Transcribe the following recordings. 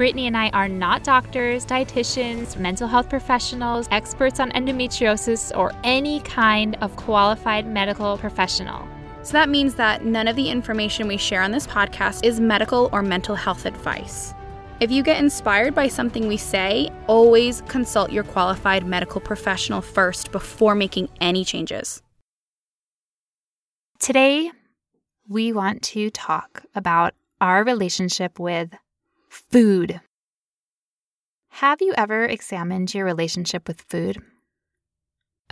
Brittany and I are not doctors, dietitians, mental health professionals, experts on endometriosis, or any kind of qualified medical professional. So that means that none of the information we share on this podcast is medical or mental health advice. If you get inspired by something we say, always consult your qualified medical professional first before making any changes. Today, we want to talk about our relationship with Food. Have you ever examined your relationship with food?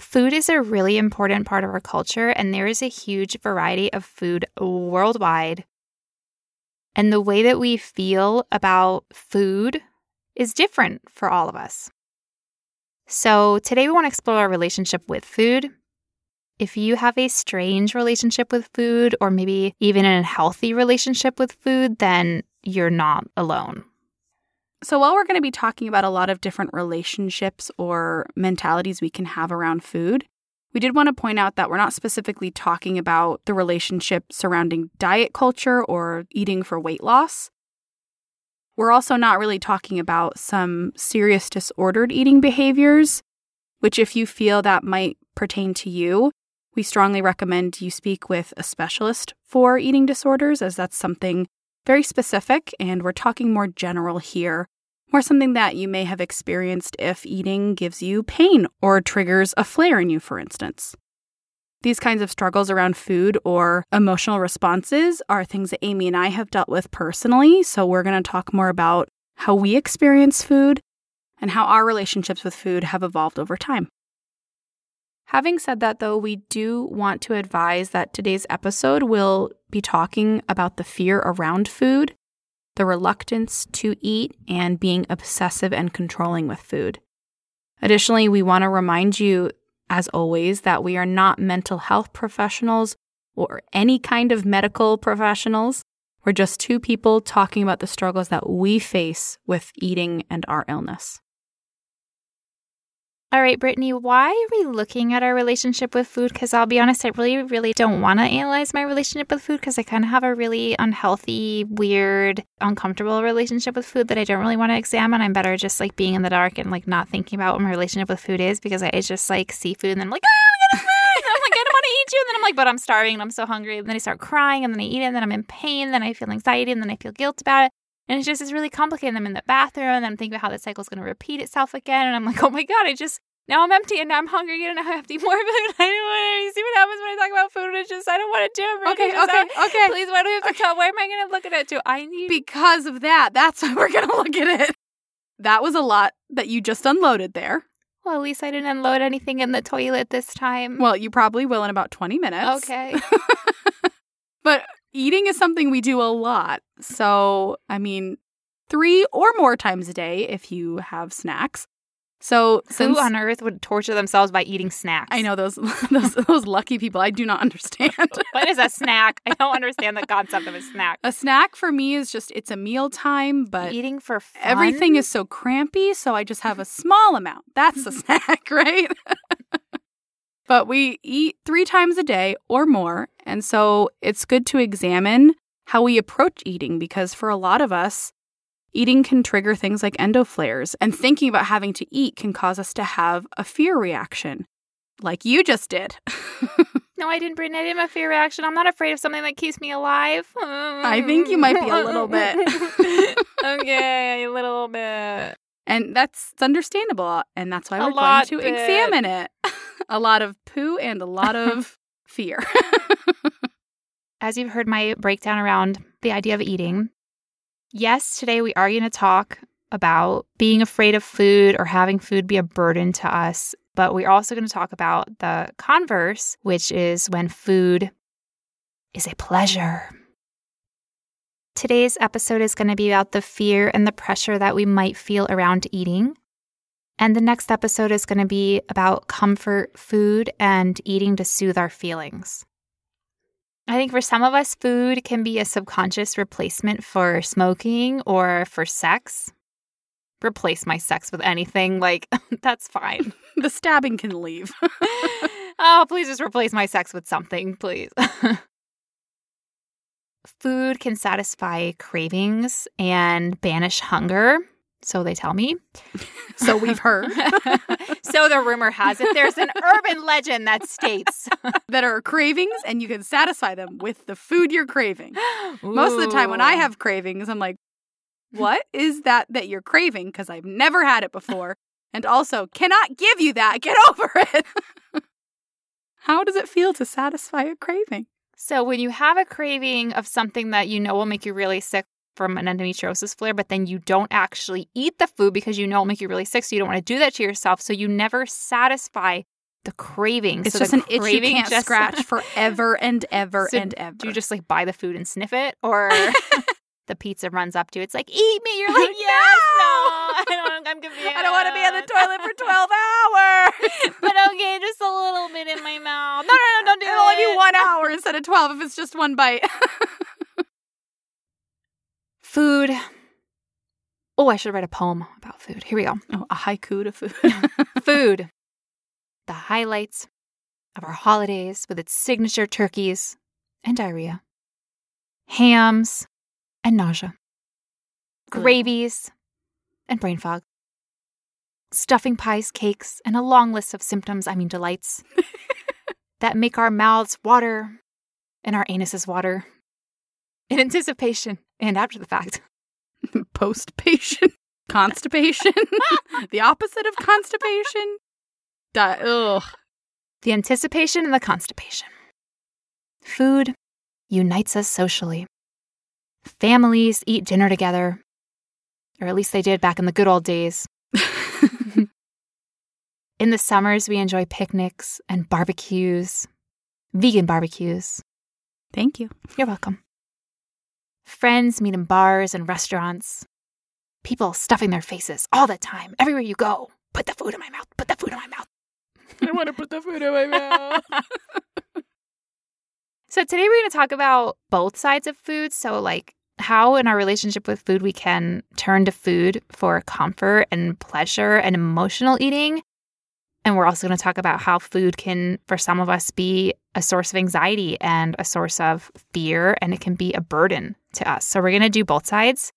Food is a really important part of our culture, and there is a huge variety of food worldwide. And the way that we feel about food is different for all of us. So, today we want to explore our relationship with food. If you have a strange relationship with food, or maybe even an unhealthy relationship with food, then you're not alone. So, while we're going to be talking about a lot of different relationships or mentalities we can have around food, we did want to point out that we're not specifically talking about the relationship surrounding diet culture or eating for weight loss. We're also not really talking about some serious disordered eating behaviors, which, if you feel that might pertain to you, we strongly recommend you speak with a specialist for eating disorders, as that's something very specific, and we're talking more general here, more something that you may have experienced if eating gives you pain or triggers a flare in you, for instance. These kinds of struggles around food or emotional responses are things that Amy and I have dealt with personally, so we're going to talk more about how we experience food and how our relationships with food have evolved over time. Having said that, though, we do want to advise that today's episode will be talking about the fear around food, the reluctance to eat, and being obsessive and controlling with food. Additionally, we want to remind you, as always, that we are not mental health professionals or any kind of medical professionals. We're just two people talking about the struggles that we face with eating and our illness. All right, Brittany, why are we looking at our relationship with food? Because I'll be honest, I really, really don't want to analyze my relationship with food because I kind of have a really unhealthy, weird, uncomfortable relationship with food that I don't really want to examine. I'm better just like being in the dark and like not thinking about what my relationship with food is because I just like see food and then I'm like, ah, I'm like, I don't want to eat you. And then I'm like, but I'm starving and I'm so hungry. And then I start crying and then I eat it and then I'm in pain. And then I feel anxiety and then I feel guilt about it. And it's just, it's really complicated. I'm in the bathroom and I'm thinking about how the cycle is going to repeat itself again. And I'm like, oh my God, I just, now I'm empty and now I'm hungry and now I have to eat more food. I don't want to see what happens when I talk about food. It's just, I don't want to do it. Okay, okay, okay. Please, why do we have to okay. tell? Where am I going to look at it to? I need. Because of that. That's why we're going to look at it. That was a lot that you just unloaded there. Well, at least I didn't unload anything in the toilet this time. Well, you probably will in about 20 minutes. Okay. but eating is something we do a lot. So, I mean, three or more times a day if you have snacks. So, who on earth would torture themselves by eating snacks? I know those those, those lucky people. I do not understand. what is a snack? I don't understand the concept of a snack. A snack for me is just it's a meal time, but eating for fun? everything is so crampy, so I just have a small amount. That's a snack, right? But we eat 3 times a day or more, and so it's good to examine how we approach eating because for a lot of us Eating can trigger things like endoflares, and thinking about having to eat can cause us to have a fear reaction, like you just did. no, I didn't, Brittany. I didn't have a fear reaction. I'm not afraid of something that keeps me alive. I think you might be a little bit. okay, a little bit. And that's understandable. And that's why we're going to bit. examine it. a lot of poo and a lot of fear. As you've heard my breakdown around the idea of eating, Yes, today we are going to talk about being afraid of food or having food be a burden to us, but we're also going to talk about the converse, which is when food is a pleasure. Today's episode is going to be about the fear and the pressure that we might feel around eating. And the next episode is going to be about comfort food and eating to soothe our feelings. I think for some of us, food can be a subconscious replacement for smoking or for sex. Replace my sex with anything, like, that's fine. the stabbing can leave. oh, please just replace my sex with something, please. food can satisfy cravings and banish hunger. So they tell me. so we've heard. so the rumor has it there's an urban legend that states that are cravings and you can satisfy them with the food you're craving. Ooh. Most of the time when I have cravings, I'm like, what is that that you're craving? Because I've never had it before. And also, cannot give you that. Get over it. How does it feel to satisfy a craving? So, when you have a craving of something that you know will make you really sick, from an endometriosis flare, but then you don't actually eat the food because you know it'll make you really sick. So you don't want to do that to yourself. So you never satisfy the craving. It's so just an itch you can't just... scratch forever and ever so and ever. Do you just like buy the food and sniff it, or the pizza runs up to it's like eat me? You're like yes, no, I don't. I'm confused. I don't want to be on the toilet for twelve hours. but okay, just a little bit in my mouth. No, no, no, don't do It'll it. only be one hour instead of twelve if it's just one bite. Food. Oh, I should write a poem about food. Here we go. Oh, a haiku to food. food. The highlights of our holidays with its signature turkeys and diarrhea, hams and nausea, gravies and brain fog, stuffing pies, cakes, and a long list of symptoms, I mean delights, that make our mouths water and our anuses water in anticipation and after the fact. Postpation, constipation, the opposite of constipation. Di- ugh. The anticipation and the constipation. Food unites us socially. Families eat dinner together, or at least they did back in the good old days. in the summers, we enjoy picnics and barbecues, vegan barbecues. Thank you. You're welcome. Friends meet in bars and restaurants. People stuffing their faces all the time, everywhere you go. Put the food in my mouth, put the food in my mouth. I want to put the food in my mouth. so, today we're going to talk about both sides of food. So, like, how in our relationship with food we can turn to food for comfort and pleasure and emotional eating, and we're also going to talk about how food can, for some of us, be a source of anxiety and a source of fear, and it can be a burden to us. So we're going to do both sides.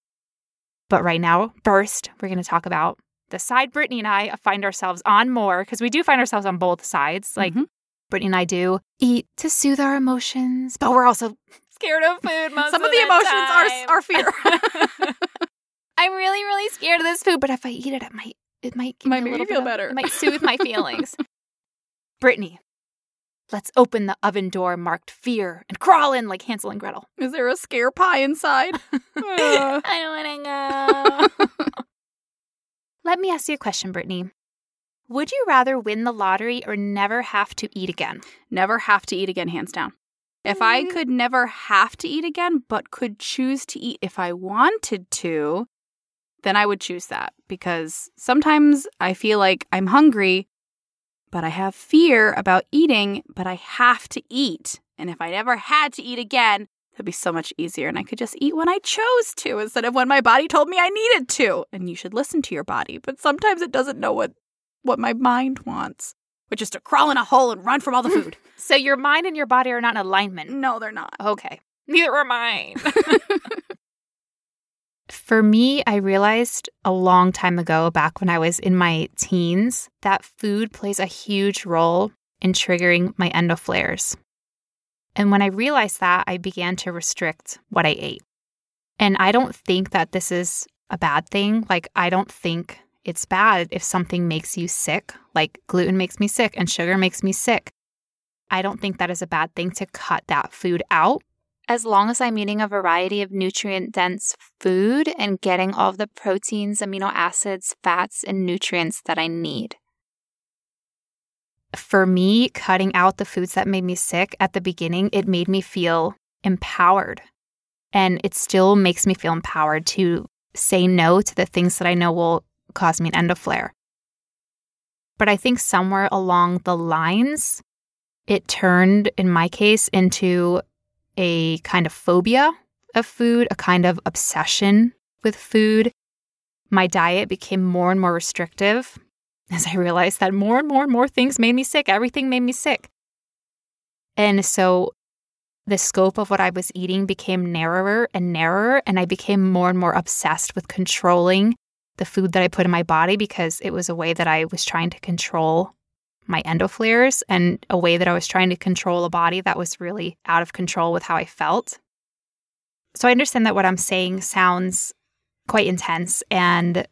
But right now, first, we're going to talk about the side Brittany and I find ourselves on more, because we do find ourselves on both sides. Like mm-hmm. Brittany and I do eat to soothe our emotions, but we're also scared of food Some of, of the, emotions time. are, are fear. I'm really, really scared of this food, but if I eat it, it might it might give might me make me feel of, better. It might soothe my feelings. Brittany, let's open the oven door marked fear and crawl in like Hansel and Gretel. Is there a scare pie inside? uh. I don't want to go. Let me ask you a question, Brittany. Would you rather win the lottery or never have to eat again? Never have to eat again, hands down. If I mm. could never have to eat again, but could choose to eat if I wanted to, then I would choose that because sometimes I feel like I'm hungry, but I have fear about eating, but I have to eat. And if I never had to eat again, it'd be so much easier and I could just eat when I chose to instead of when my body told me I needed to. And you should listen to your body, but sometimes it doesn't know what what my mind wants, which is to crawl in a hole and run from all the food. so your mind and your body are not in alignment. No, they're not. Okay. Neither are mine. For me, I realized a long time ago, back when I was in my teens, that food plays a huge role in triggering my endo flares. And when I realized that, I began to restrict what I ate. And I don't think that this is a bad thing. Like, I don't think it's bad if something makes you sick, like gluten makes me sick and sugar makes me sick. I don't think that is a bad thing to cut that food out as long as I'm eating a variety of nutrient dense food and getting all of the proteins, amino acids, fats, and nutrients that I need. For me, cutting out the foods that made me sick at the beginning, it made me feel empowered. And it still makes me feel empowered to say no to the things that I know will cause me an endo flare. But I think somewhere along the lines, it turned, in my case, into a kind of phobia of food, a kind of obsession with food. My diet became more and more restrictive as I realized that more and more and more things made me sick. Everything made me sick. And so the scope of what I was eating became narrower and narrower, and I became more and more obsessed with controlling the food that I put in my body because it was a way that I was trying to control my endoflares and a way that I was trying to control a body that was really out of control with how I felt. So I understand that what I'm saying sounds quite intense. And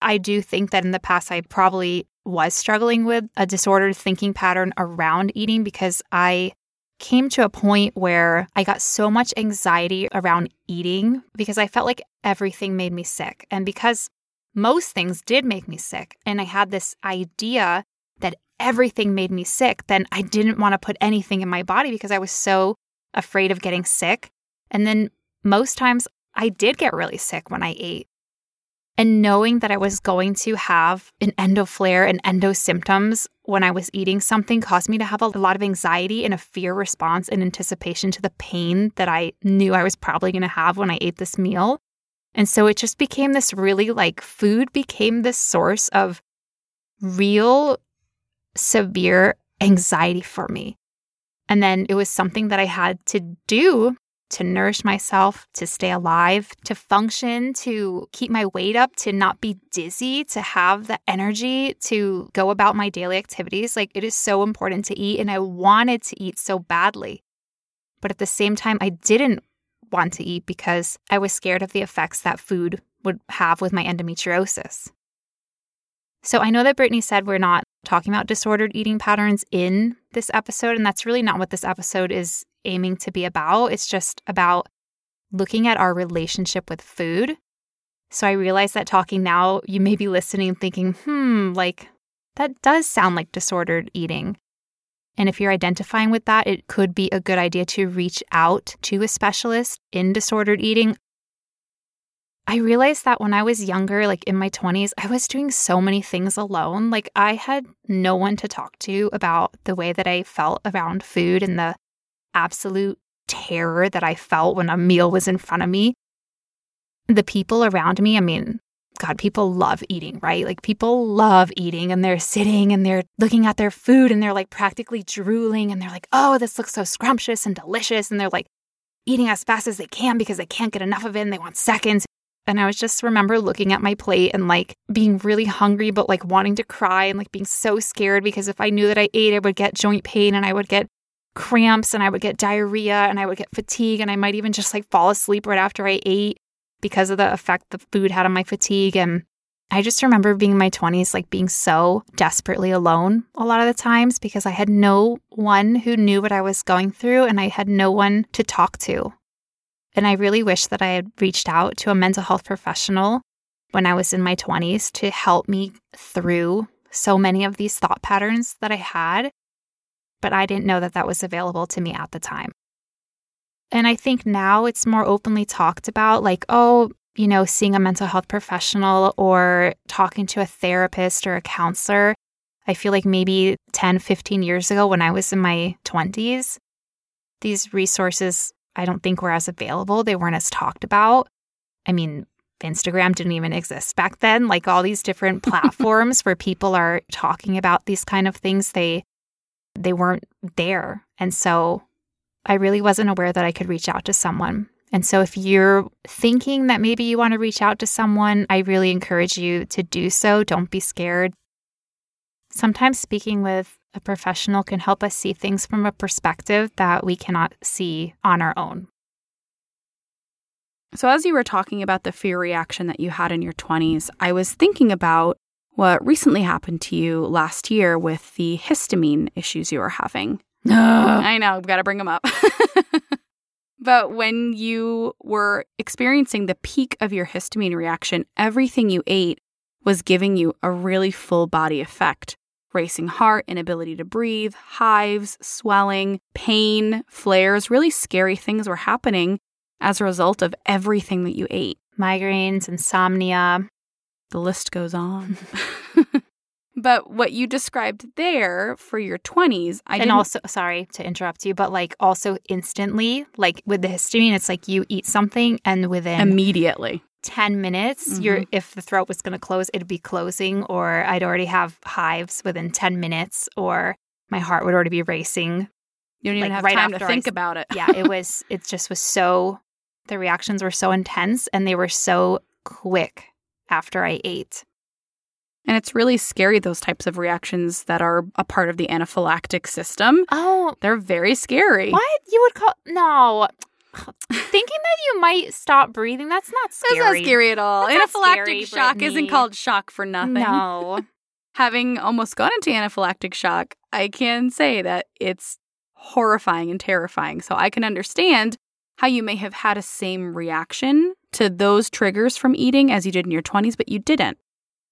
I do think that in the past, I probably was struggling with a disordered thinking pattern around eating because I came to a point where I got so much anxiety around eating because I felt like everything made me sick. And because most things did make me sick, and I had this idea everything made me sick, then I didn't want to put anything in my body because I was so afraid of getting sick. And then most times I did get really sick when I ate. And knowing that I was going to have an endo flare and endo symptoms when I was eating something caused me to have a lot of anxiety and a fear response in anticipation to the pain that I knew I was probably going to have when I ate this meal. And so it just became this really like food became this source of real severe anxiety for me. And then it was something that I had to do to nourish myself, to stay alive, to function, to keep my weight up, to not be dizzy, to have the energy to go about my daily activities. Like it is so important to eat, and I wanted to eat so badly. But at the same time, I didn't want to eat because I was scared of the effects that food would have with my endometriosis. So I know that Brittany said we're not talking about disordered eating patterns in this episode, and that's really not what this episode is aiming to be about. It's just about looking at our relationship with food. So I realize that talking now, you may be listening and thinking, hmm, like that does sound like disordered eating. And if you're identifying with that, it could be a good idea to reach out to a specialist in disordered eating. I realized that when I was younger, like in my 20s, I was doing so many things alone. Like I had no one to talk to about the way that I felt around food and the absolute terror that I felt when a meal was in front of me. The people around me, I mean, God, people love eating, right? Like people love eating and they're sitting and they're looking at their food and they're like practically drooling and they're like, oh, this looks so scrumptious and delicious. And they're like eating as fast as they can because they can't get enough of it and they want seconds. And I was just remember looking at my plate and like being really hungry, but like wanting to cry and like being so scared because if I knew that I ate, I would get joint pain and I would get cramps and I would get diarrhea and I would get fatigue and I might even just like fall asleep right after I ate because of the effect the food had on my fatigue. And I just remember being in my 20s, like being so desperately alone a lot of the times because I had no one who knew what I was going through and I had no one to talk to. And I really wish that I had reached out to a mental health professional when I was in my 20s to help me through so many of these thought patterns that I had but I didn't know that that was available to me at the time. And I think now it's more openly talked about, like, oh, you know, seeing a mental health professional or talking to a therapist or a counselor. I feel like maybe 10, 15 years ago when I was in my 20s, these resources I don't think were as available. They weren't as talked about. I mean, Instagram didn't even exist back then. Like all these different platforms where people are talking about these kind of things, they they weren't there. And so I really wasn't aware that I could reach out to someone. And so if you're thinking that maybe you want to reach out to someone, I really encourage you to do so. Don't be scared. Sometimes speaking with a professional can help us see things from a perspective that we cannot see on our own. So, as you were talking about the fear reaction that you had in your 20s, I was thinking about what recently happened to you last year with the histamine issues you were having. I know, I've got to bring them up. but when you were experiencing the peak of your histamine reaction, everything you ate was giving you a really full body effect racing heart, inability to breathe, hives, swelling, pain, flares, really scary things were happening as a result of everything that you ate. Migraines, insomnia, the list goes on. But what you described there for your 20s, I and also, sorry to interrupt you, but like also instantly, like with the histamine, it's like you eat something and within immediately. 10 minutes, you're mm-hmm. if the throat was going to close, it'd be closing, or I'd already have hives within 10 minutes, or my heart would already be racing. You don't even Like, have right time to after I think about it. Yeah, it was, it just was so, the reactions were so intense and they were so quick after I ate. And it's really scary, those types of reactions that are a part of the anaphylactic system. Oh, They're very scary. what? You would call, no. Thinking that you might stop breathing, that's not That's scary. not scary at all. That's anaphylactic scary, shock isn't called shock for nothing. No. Having almost gone into anaphylactic shock, I can say that it's horrifying and terrifying. So I can understand how you may have had a same reaction to those triggers from eating as you did in your 20s, but you didn't.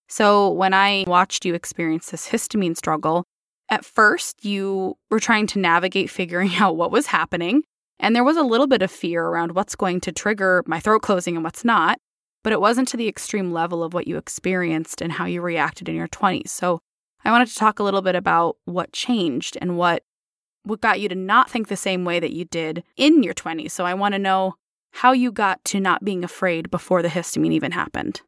So when I watched you experience this histamine struggle, at first you were trying to navigate figuring out what was happening. And there was a little bit of fear around what's going to trigger my throat closing and what's not. But it wasn't to the extreme level of what you experienced and how you reacted in your 20s. So I wanted to talk a little bit about what changed and what what got you to not think the same way that you did in your 20s. So I want to know how you got to not being afraid before the histamine even happened.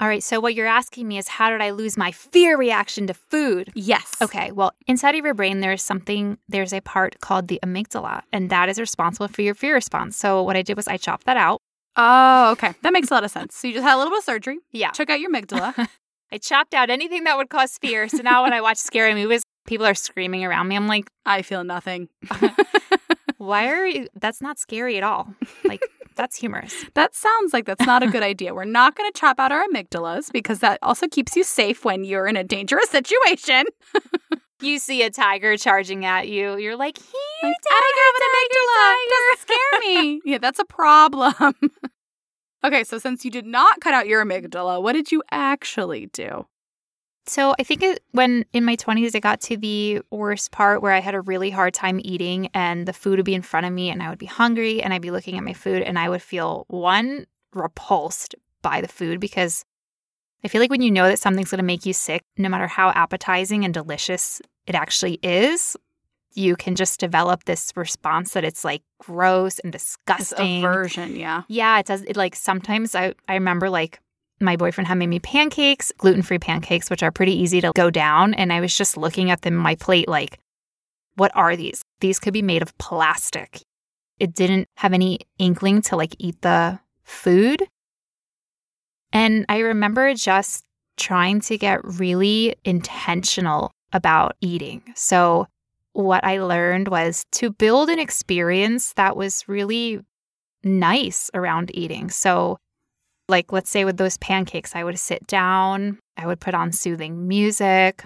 All right. So, what you're asking me is how did I lose my fear reaction to food? Yes. Okay. Well, inside of your brain, there's something, there's a part called the amygdala, and that is responsible for your fear response. So, what I did was I chopped that out. Oh, okay. That makes a lot of sense. So you just had a little bit of surgery, Yeah. took out your amygdala. I chopped out anything that would cause fear. So now when I watch scary movies, people are screaming around me. I'm like, I feel nothing. why are you? That's not scary at all. Like, that's humorous. That sounds like that's not a good idea. We're not going to chop out our amygdalas because that also keeps you safe when you're in a dangerous situation. You see a tiger charging at you, you're like, tiger, I don't have an amygdala. It doesn't scare me. yeah, that's a problem. okay, so since you did not cut out your amygdala, what did you actually do? So I think it, when in my 20s, it got to the worst part where I had a really hard time eating and the food would be in front of me and I would be hungry and I'd be looking at my food and I would feel one, repulsed by the food because I feel like when you know that something's going to make you sick, no matter how appetizing and delicious it actually is, you can just develop this response that it's like gross and This disgusting. aversion, yeah. Yeah, it does. It like sometimes I I remember like my boyfriend had made me pancakes, gluten free pancakes, which are pretty easy to go down, and I was just looking at them my plate like, what are these? These could be made of plastic. It didn't have any inkling to like eat the food, and I remember just trying to get really intentional about eating. So what I learned was to build an experience that was really nice around eating. So, like, let's say with those pancakes, I would sit down, I would put on soothing music.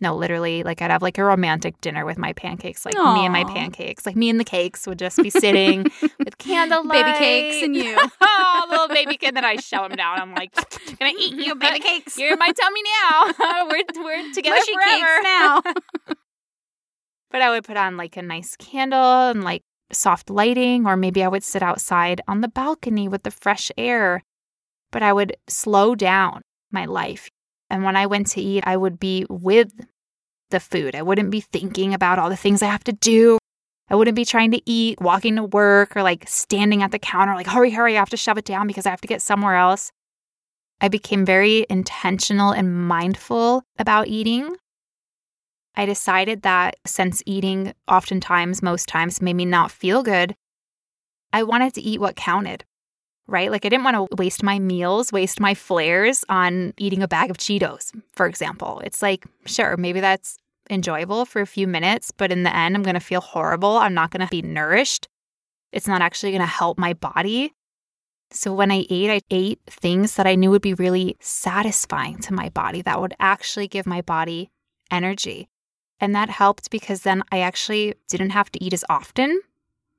No, literally, like, I'd have like a romantic dinner with my pancakes, like me and my pancakes. Like, me and the cakes would just be sitting with candlelight. Baby cakes and you. oh, little baby kid. Then I shove him down. I'm like, Gonna eat you, baby cakes. You're in my tummy now. we're, we're together Mushy forever. cakes now. But I would put on like a nice candle and like soft lighting, or maybe I would sit outside on the balcony with the fresh air. But I would slow down my life. And when I went to eat, I would be with the food. I wouldn't be thinking about all the things I have to do. I wouldn't be trying to eat, walking to work, or like standing at the counter, like, hurry, hurry, I have to shove it down because I have to get somewhere else. I became very intentional and mindful about eating. I decided that since eating oftentimes, most times, made me not feel good, I wanted to eat what counted, right? Like I didn't want to waste my meals, waste my flares on eating a bag of Cheetos, for example. It's like, sure, maybe that's enjoyable for a few minutes, but in the end, I'm going to feel horrible. I'm not going to be nourished. It's not actually going to help my body. So when I ate, I ate things that I knew would be really satisfying to my body, that would actually give my body energy. And that helped because then I actually didn't have to eat as often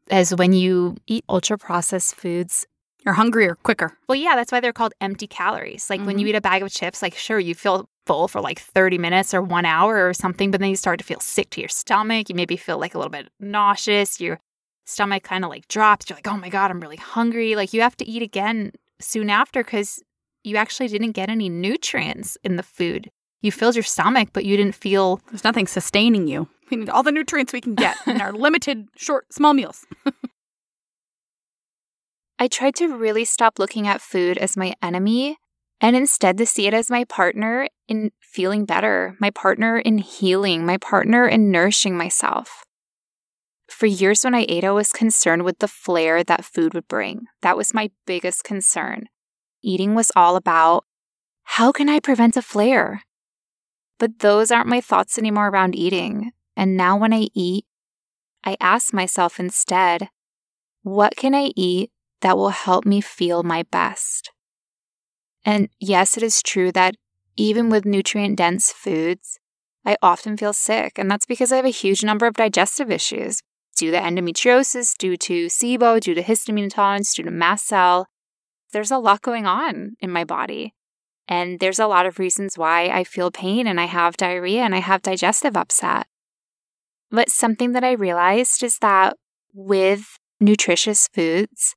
as when you eat ultra processed foods. You're hungrier quicker. Well, yeah, that's why they're called empty calories. Like when you mm-hmm. eat a bag of chips, like sure, you feel full for like 30 minutes or one hour or something, but then you start to feel sick to your stomach. You maybe feel like a little bit nauseous. Your stomach kind of like drops. You're like, oh my God, I'm really hungry. Like you have to eat again soon after because you actually didn't get any nutrients in the food you filled your stomach, but you didn't feel there's nothing sustaining you. We need all the nutrients we can get in our limited, short, small meals. I tried to really stop looking at food as my enemy and instead to see it as my partner in feeling better, my partner in healing, my partner in nourishing myself. For years when I ate, I was concerned with the flare that food would bring. That was my biggest concern. Eating was all about how can I prevent a flare? But those aren't my thoughts anymore around eating. And now when I eat, I ask myself instead, what can I eat that will help me feel my best? And yes, it is true that even with nutrient dense foods, I often feel sick. And that's because I have a huge number of digestive issues due to endometriosis, due to SIBO, due to histamine intolerance, due to mast cell. There's a lot going on in my body. And there's a lot of reasons why I feel pain and I have diarrhea and I have digestive upset. But something that I realized is that with nutritious foods,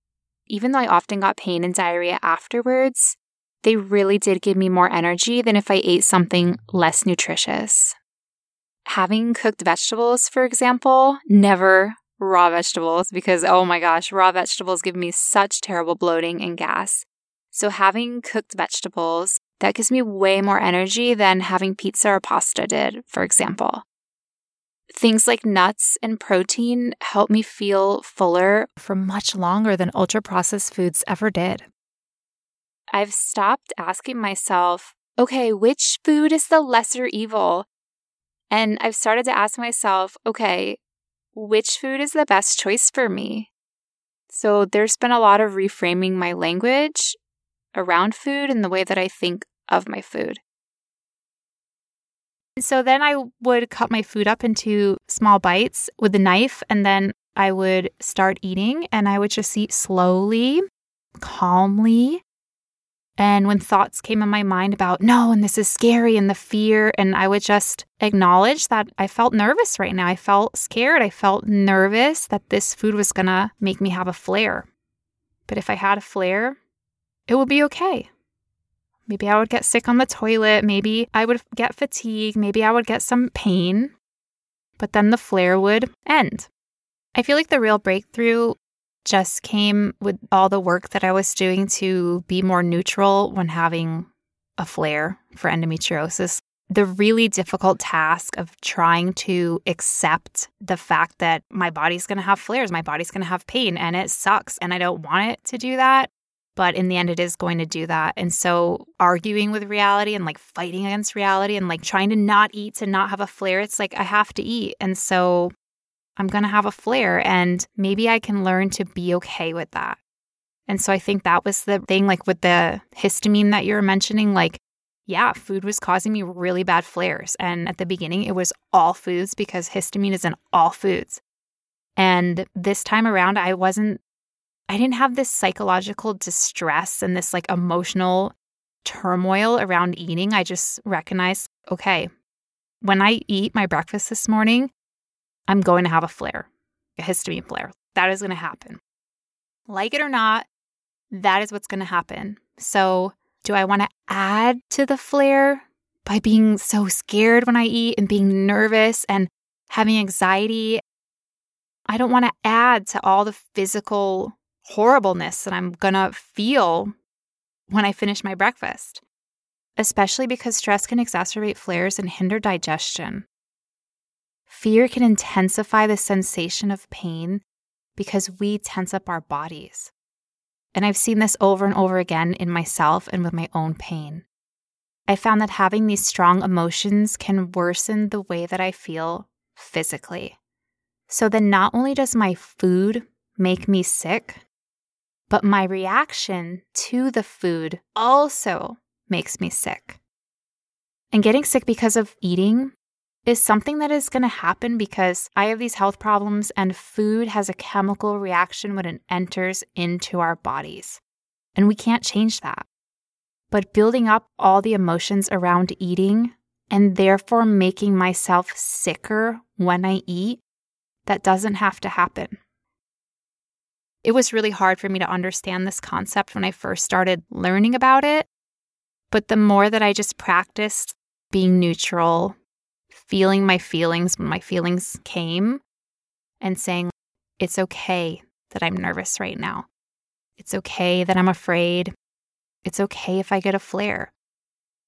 even though I often got pain and diarrhea afterwards, they really did give me more energy than if I ate something less nutritious. Having cooked vegetables, for example, never raw vegetables because oh my gosh, raw vegetables give me such terrible bloating and gas. So having cooked vegetables, that gives me way more energy than having pizza or pasta did, for example. Things like nuts and protein help me feel fuller for much longer than ultra processed foods ever did. I've stopped asking myself, okay, which food is the lesser evil? And I've started to ask myself, okay, which food is the best choice for me? So there's been a lot of reframing my language around food and the way that I think of my food. So then I would cut my food up into small bites with a knife, and then I would start eating, and I would just eat slowly, calmly, and when thoughts came in my mind about, no, and this is scary and the fear, and I would just acknowledge that I felt nervous right now. I felt scared. I felt nervous that this food was going to make me have a flare. But if I had a flare, it would be okay. Maybe I would get sick on the toilet. Maybe I would get fatigue. Maybe I would get some pain. But then the flare would end. I feel like the real breakthrough just came with all the work that I was doing to be more neutral when having a flare for endometriosis. The really difficult task of trying to accept the fact that my body's going to have flares, my body's going to have pain, and it sucks. And I don't want it to do that. But in the end, it is going to do that. And so, arguing with reality and like fighting against reality and like trying to not eat to not have a flare, it's like I have to eat. And so, I'm going to have a flare and maybe I can learn to be okay with that. And so I think that was the thing, like with the histamine that you were mentioning, like, yeah, food was causing me really bad flares. And at the beginning, it was all foods because histamine is in all foods. And this time around, I wasn't, I didn't have this psychological distress and this like emotional turmoil around eating. I just recognized, okay, when I eat my breakfast this morning, I'm going to have a flare, a histamine flare. That is going to happen. Like it or not, that is what's going to happen. So, do I want to add to the flare by being so scared when I eat and being nervous and having anxiety? I don't want to add to all the physical horribleness that I'm going to feel when I finish my breakfast, especially because stress can exacerbate flares and hinder digestion. Fear can intensify the sensation of pain because we tense up our bodies. And I've seen this over and over again in myself and with my own pain. I found that having these strong emotions can worsen the way that I feel physically. So then, not only does my food make me sick, but my reaction to the food also makes me sick. And getting sick because of eating is something that is going to happen because I have these health problems and food has a chemical reaction when it enters into our bodies. And we can't change that. But building up all the emotions around eating and therefore making myself sicker when I eat, that doesn't have to happen. It was really hard for me to understand this concept when I first started learning about it. But the more that I just practiced being neutral, feeling my feelings when my feelings came, and saying, It's okay that I'm nervous right now. It's okay that I'm afraid. It's okay if I get a flare.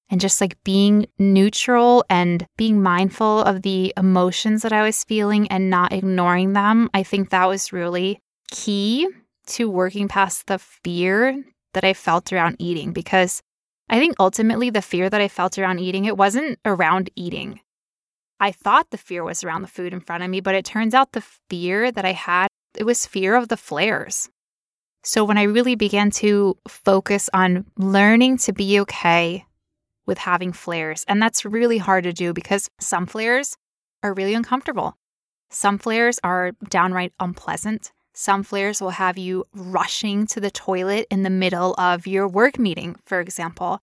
And just like being neutral and being mindful of the emotions that I was feeling and not ignoring them, I think that was really key to working past the fear that I felt around eating because I think ultimately the fear that I felt around eating, it wasn't around eating. I thought the fear was around the food in front of me, but it turns out the fear that I had, it was fear of the flares. So when I really began to focus on learning to be okay with having flares, and that's really hard to do because some flares are really uncomfortable. Some flares are downright unpleasant. Some flares will have you rushing to the toilet in the middle of your work meeting, for example.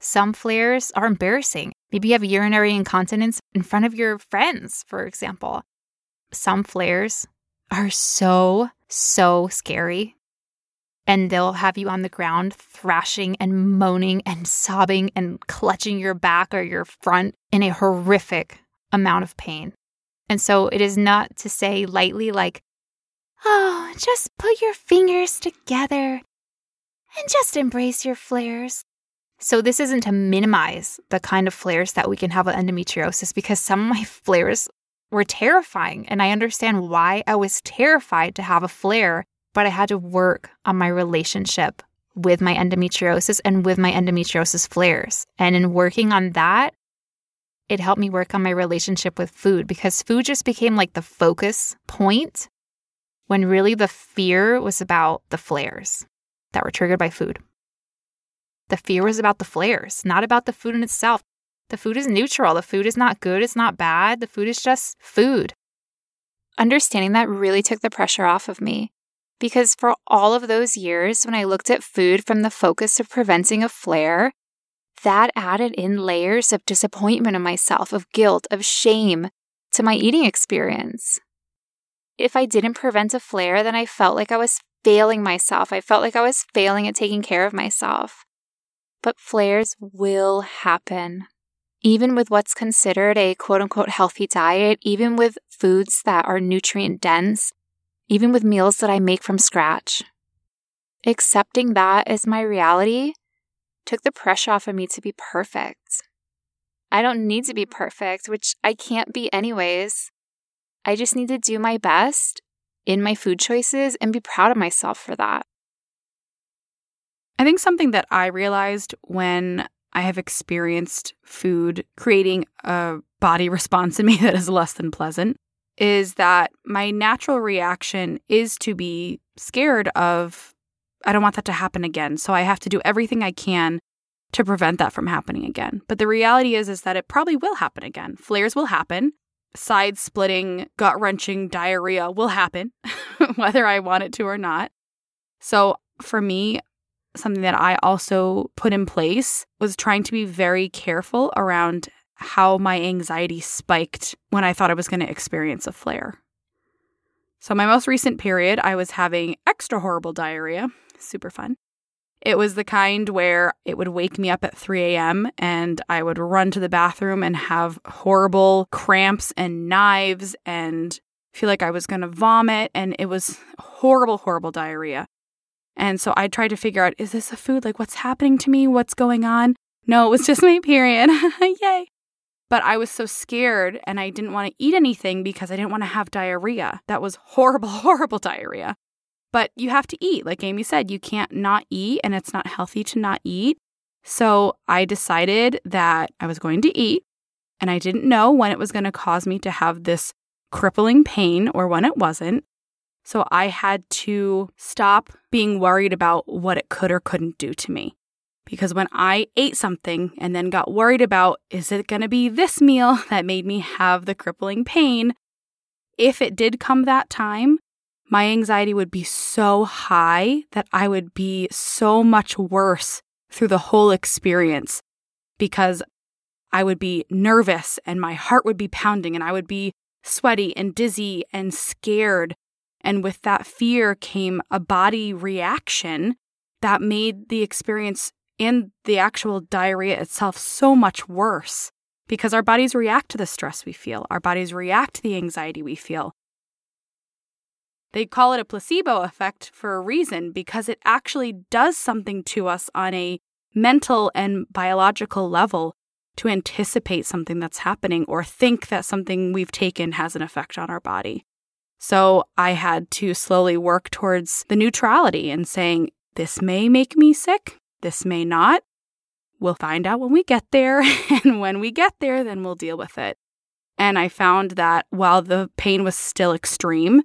Some flares are embarrassing. Maybe you have urinary incontinence in front of your friends, for example. Some flares are so, so scary. And they'll have you on the ground thrashing and moaning and sobbing and clutching your back or your front in a horrific amount of pain. And so it is not to say lightly, like, Oh, just put your fingers together and just embrace your flares. So, this isn't to minimize the kind of flares that we can have with endometriosis because some of my flares were terrifying. And I understand why I was terrified to have a flare, but I had to work on my relationship with my endometriosis and with my endometriosis flares. And in working on that, it helped me work on my relationship with food because food just became like the focus point when really the fear was about the flares that were triggered by food. The fear was about the flares, not about the food in itself. The food is neutral. The food is not good. It's not bad. The food is just food. Understanding that really took the pressure off of me because for all of those years, when I looked at food from the focus of preventing a flare, that added in layers of disappointment in myself, of guilt, of shame to my eating experience if I didn't prevent a flare, then I felt like I was failing myself. I felt like I was failing at taking care of myself. But flares will happen. Even with what's considered a quote unquote healthy diet, even with foods that are nutrient dense, even with meals that I make from scratch. Accepting that as my reality took the pressure off of me to be perfect. I don't need to be perfect, which I can't be anyways. I just need to do my best in my food choices and be proud of myself for that. I think something that I realized when I have experienced food creating a body response in me that is less than pleasant is that my natural reaction is to be scared of, I don't want that to happen again. So I have to do everything I can to prevent that from happening again. But the reality is is that it probably will happen again. Flares will happen side splitting, gut wrenching diarrhea will happen, whether I want it to or not. So for me, something that I also put in place was trying to be very careful around how my anxiety spiked when I thought I was going to experience a flare. So, my most recent period, I was having extra horrible diarrhea, super fun. It was the kind where it would wake me up at 3 a.m. and I would run to the bathroom and have horrible cramps and knives and feel like I was going to vomit. And it was horrible, horrible diarrhea. And so I tried to figure out is this a food? Like, what's happening to me? What's going on? No, it was just my period. Yay. But I was so scared and I didn't want to eat anything because I didn't want to have diarrhea. That was horrible, horrible diarrhea. But you have to eat. Like Amy said, you can't not eat, and it's not healthy to not eat. So I decided that I was going to eat, and I didn't know when it was going to cause me to have this crippling pain or when it wasn't. So I had to stop being worried about what it could or couldn't do to me. Because when I ate something and then got worried about, is it going to be this meal that made me have the crippling pain? If it did come that time, my anxiety would be so high that I would be so much worse through the whole experience because I would be nervous and my heart would be pounding and I would be sweaty and dizzy and scared. And with that fear came a body reaction that made the experience and the actual diarrhea itself so much worse. because our bodies react to the stress we feel, our bodies react to the anxiety we feel. They call it a placebo effect for a reason because it actually does something to us on a mental and biological level to anticipate something that's happening or think that something we've taken has an effect on our body. So I had to slowly work towards the neutrality and saying, this may make me sick, this may not. We'll find out when we get there. and when we get there, then we'll deal with it. And I found that while the pain was still extreme,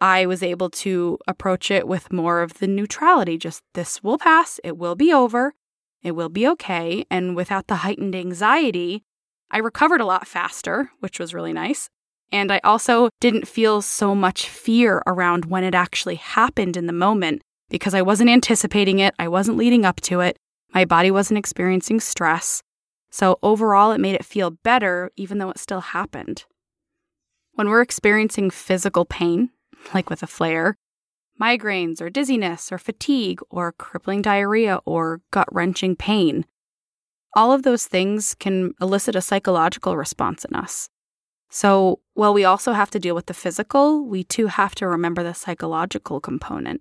I was able to approach it with more of the neutrality just this will pass, it will be over, it will be okay. And without the heightened anxiety, I recovered a lot faster, which was really nice. And I also didn't feel so much fear around when it actually happened in the moment because I wasn't anticipating it, I wasn't leading up to it, my body wasn't experiencing stress. So overall, it made it feel better, even though it still happened. When we're experiencing physical pain, like with a flare, migraines or dizziness or fatigue or crippling diarrhea or gut wrenching pain, all of those things can elicit a psychological response in us. So, while we also have to deal with the physical, we too have to remember the psychological component.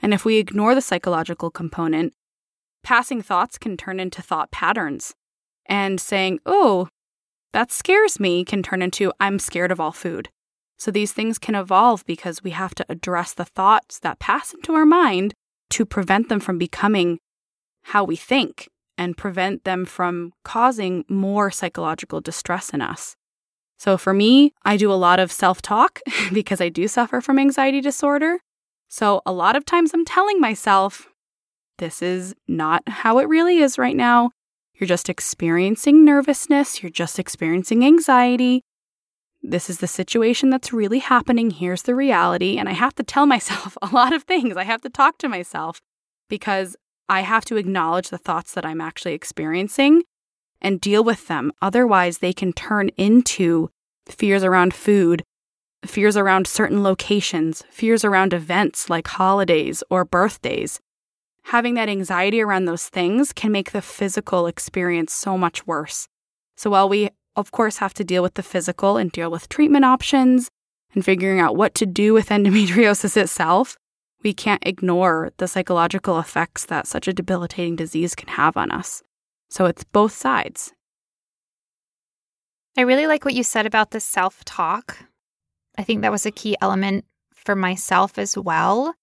And if we ignore the psychological component, passing thoughts can turn into thought patterns. And saying, oh, that scares me can turn into, I'm scared of all food. So these things can evolve because we have to address the thoughts that pass into our mind to prevent them from becoming how we think and prevent them from causing more psychological distress in us. So for me, I do a lot of self talk because I do suffer from anxiety disorder. So a lot of times I'm telling myself, this is not how it really is right now. You're just experiencing nervousness, you're just experiencing anxiety. This is the situation that's really happening. Here's the reality. And I have to tell myself a lot of things. I have to talk to myself because I have to acknowledge the thoughts that I'm actually experiencing and deal with them. Otherwise, they can turn into fears around food, fears around certain locations, fears around events like holidays or birthdays. Having that anxiety around those things can make the physical experience so much worse. So while we of course, have to deal with the physical and deal with treatment options and figuring out what to do with endometriosis itself, we can't ignore the psychological effects that such a debilitating disease can have on us. So it's both sides. I really like what you said about the self talk. I think that was a key element for myself as well.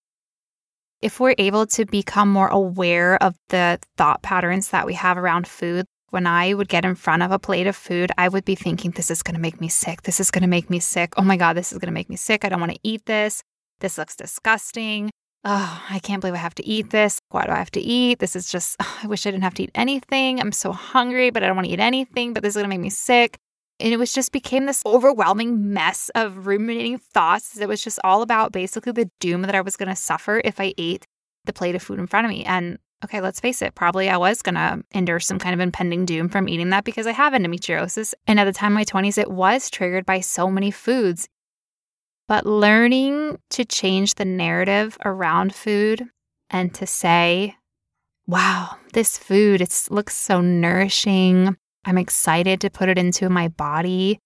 If we're able to become more aware of the thought patterns that we have around food, when I would get in front of a plate of food, I would be thinking, this is going to make me sick. This is going to make me sick. Oh my God, this is going to make me sick. I don't want to eat this. This looks disgusting. Oh, I can't believe I have to eat this. Why do I have to eat? This is just, oh, I wish I didn't have to eat anything. I'm so hungry, but I don't want to eat anything, but this is going to make me sick. And it was just became this overwhelming mess of ruminating thoughts. It was just all about basically the doom that I was going to suffer if I ate the plate of food in front of me. And okay, let's face it, probably I was going to endure some kind of impending doom from eating that because I have endometriosis. And at the time my 20s, it was triggered by so many foods. But learning to change the narrative around food and to say, wow, this food, it looks so nourishing. I'm excited to put it into my body.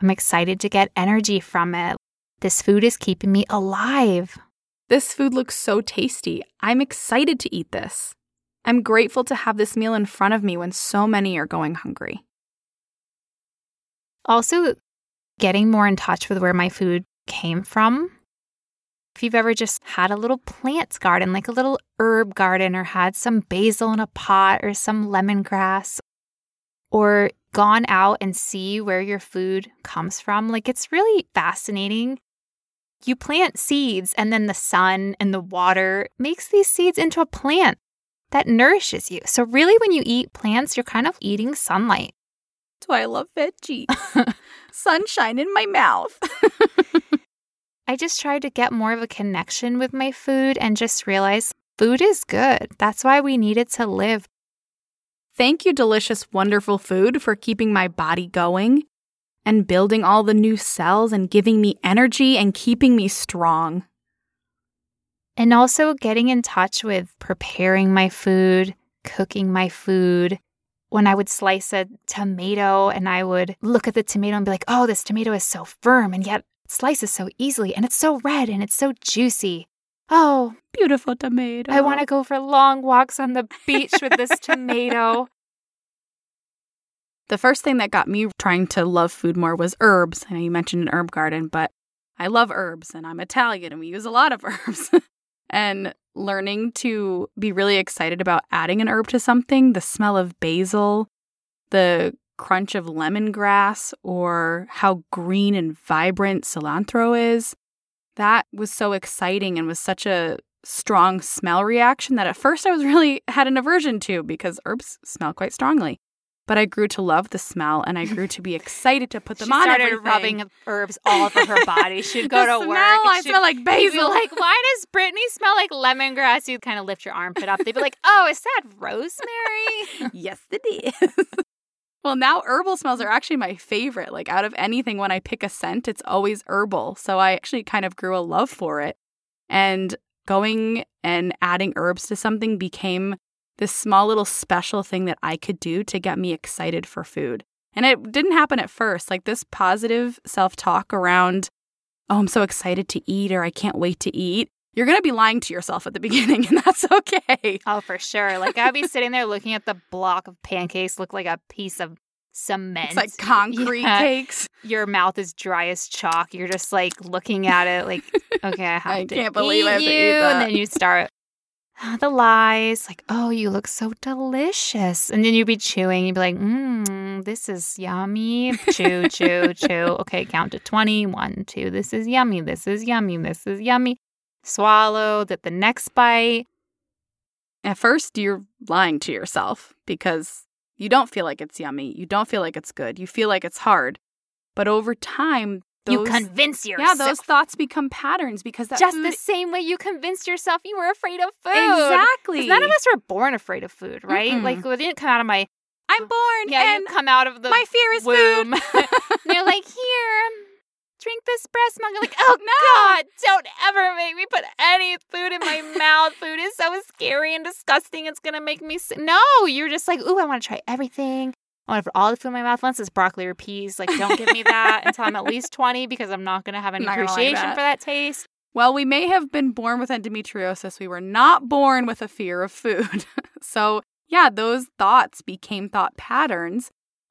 I'm excited to get energy from it. This food is keeping me alive. This food looks so tasty. I'm excited to eat this. I'm grateful to have this meal in front of me when so many are going hungry. Also, getting more in touch with where my food came from. If you've ever just had a little plants garden, like a little herb garden, or had some basil in a pot or some lemongrass, or gone out and see where your food comes from, like it's really fascinating you plant seeds, and then the sun and the water makes these seeds into a plant that nourishes you. So, really, when you eat plants, you're kind of eating sunlight. That's why I love veggies. Sunshine in my mouth. I just try to get more of a connection with my food and just realize food is good. That's why we need it to live. Thank you, delicious, wonderful food, for keeping my body going and building all the new cells and giving me energy and keeping me strong. And also getting in touch with preparing my food, cooking my food, when I would slice a tomato and I would look at the tomato and be like, oh, this tomato is so firm and yet slices so easily and it's so red and it's so juicy. Oh, Beautiful tomato. I want to go for long walks on the beach with this tomato. The first thing that got me trying to love food more was herbs. I know you mentioned an herb garden, but I love herbs and I'm Italian and we use a lot of herbs. and learning to be really excited about adding an herb to something, the smell of basil, the crunch of lemongrass, or how green and vibrant cilantro is. That was so exciting and was such a strong smell reaction that at first I was really had an aversion to because herbs smell quite strongly. But I grew to love the smell and I grew to be excited to put them she on started everything. rubbing herbs all over her body. She'd go The to smell, work. I smell like basil. like, why does Brittany smell like lemongrass? You'd kind of lift your armpit up. They'd be like, oh, is that rosemary? yes, it is. well, now herbal smells are actually my favorite. Like out of anything, when I pick a scent, it's always herbal. So I actually kind of grew a love for it. And going and adding herbs to something became this small little special thing that I could do to get me excited for food. And it didn't happen at first. Like this positive self talk around, oh, I'm so excited to eat or I can't wait to eat. You're going to be lying to yourself at the beginning, and that's okay. oh, for sure. Like I'd be sitting there looking at the block of pancakes, look like a piece of cement. It's like concrete Yeah. cakes. Your mouth is dry as chalk. You're just like looking at it, like, okay, I have I to can't believe I have to you. eat that. And then you start the lies, like, oh, you look so delicious. And then you'd be chewing. You'd be like, mmm, this is yummy. Chew, chew, chew. Okay, count to 20. One, two. This is yummy. This is yummy. This is yummy. Swallow. That the next bite. At first, you're lying to yourself because you don't feel like it's yummy. You don't feel like it's good. You feel like it's hard. But over time, those, you convince yourself. yeah, those thoughts become patterns because that just food, the same way you convinced yourself you were afraid of food. Exactly. None of us were born afraid of food, right? Mm-mm. Like we didn't come out of my I'm born, yeah, and you come out of the my fear is womb. food. they're like, here, drink this breast milk. You're like, oh No. God, don't ever make me put any food in my mouth. Food is so scary and disgusting. It's gonna make me sick. No, you're just like, ooh, I want to try everything. I want to put all the food in my mouth once. It's broccoli or peas. Like, don't give me that until I'm at least 20 because I'm not gonna have any Not gonna like appreciation that. for that taste. Well, we may have been born with endometriosis. We were not born with a fear of food. so, yeah, those thoughts became thought patterns.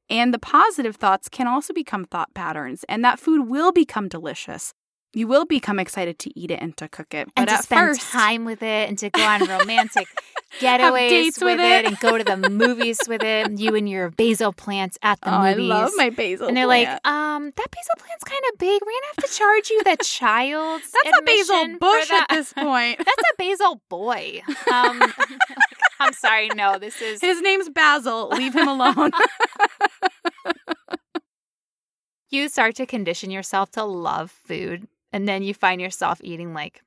And the positive thoughts can also become thought patterns. And that food will become delicious. You will become excited to eat it and to cook it. But and to at spend first, time with it and to go on romantic getaways with, with it. it. and go to the movies with it. You and your basil plants at the oh, I movies. love my basil. and they're plant. like, um, that basil plant's kind of big. We're gonna have to charge you the child's that's a basil bush at this point. That's a basil boy. Um, I'm sorry, no, this is His name's Basil. Leave him alone. you start to condition yourself to love food, and then you find yourself eating like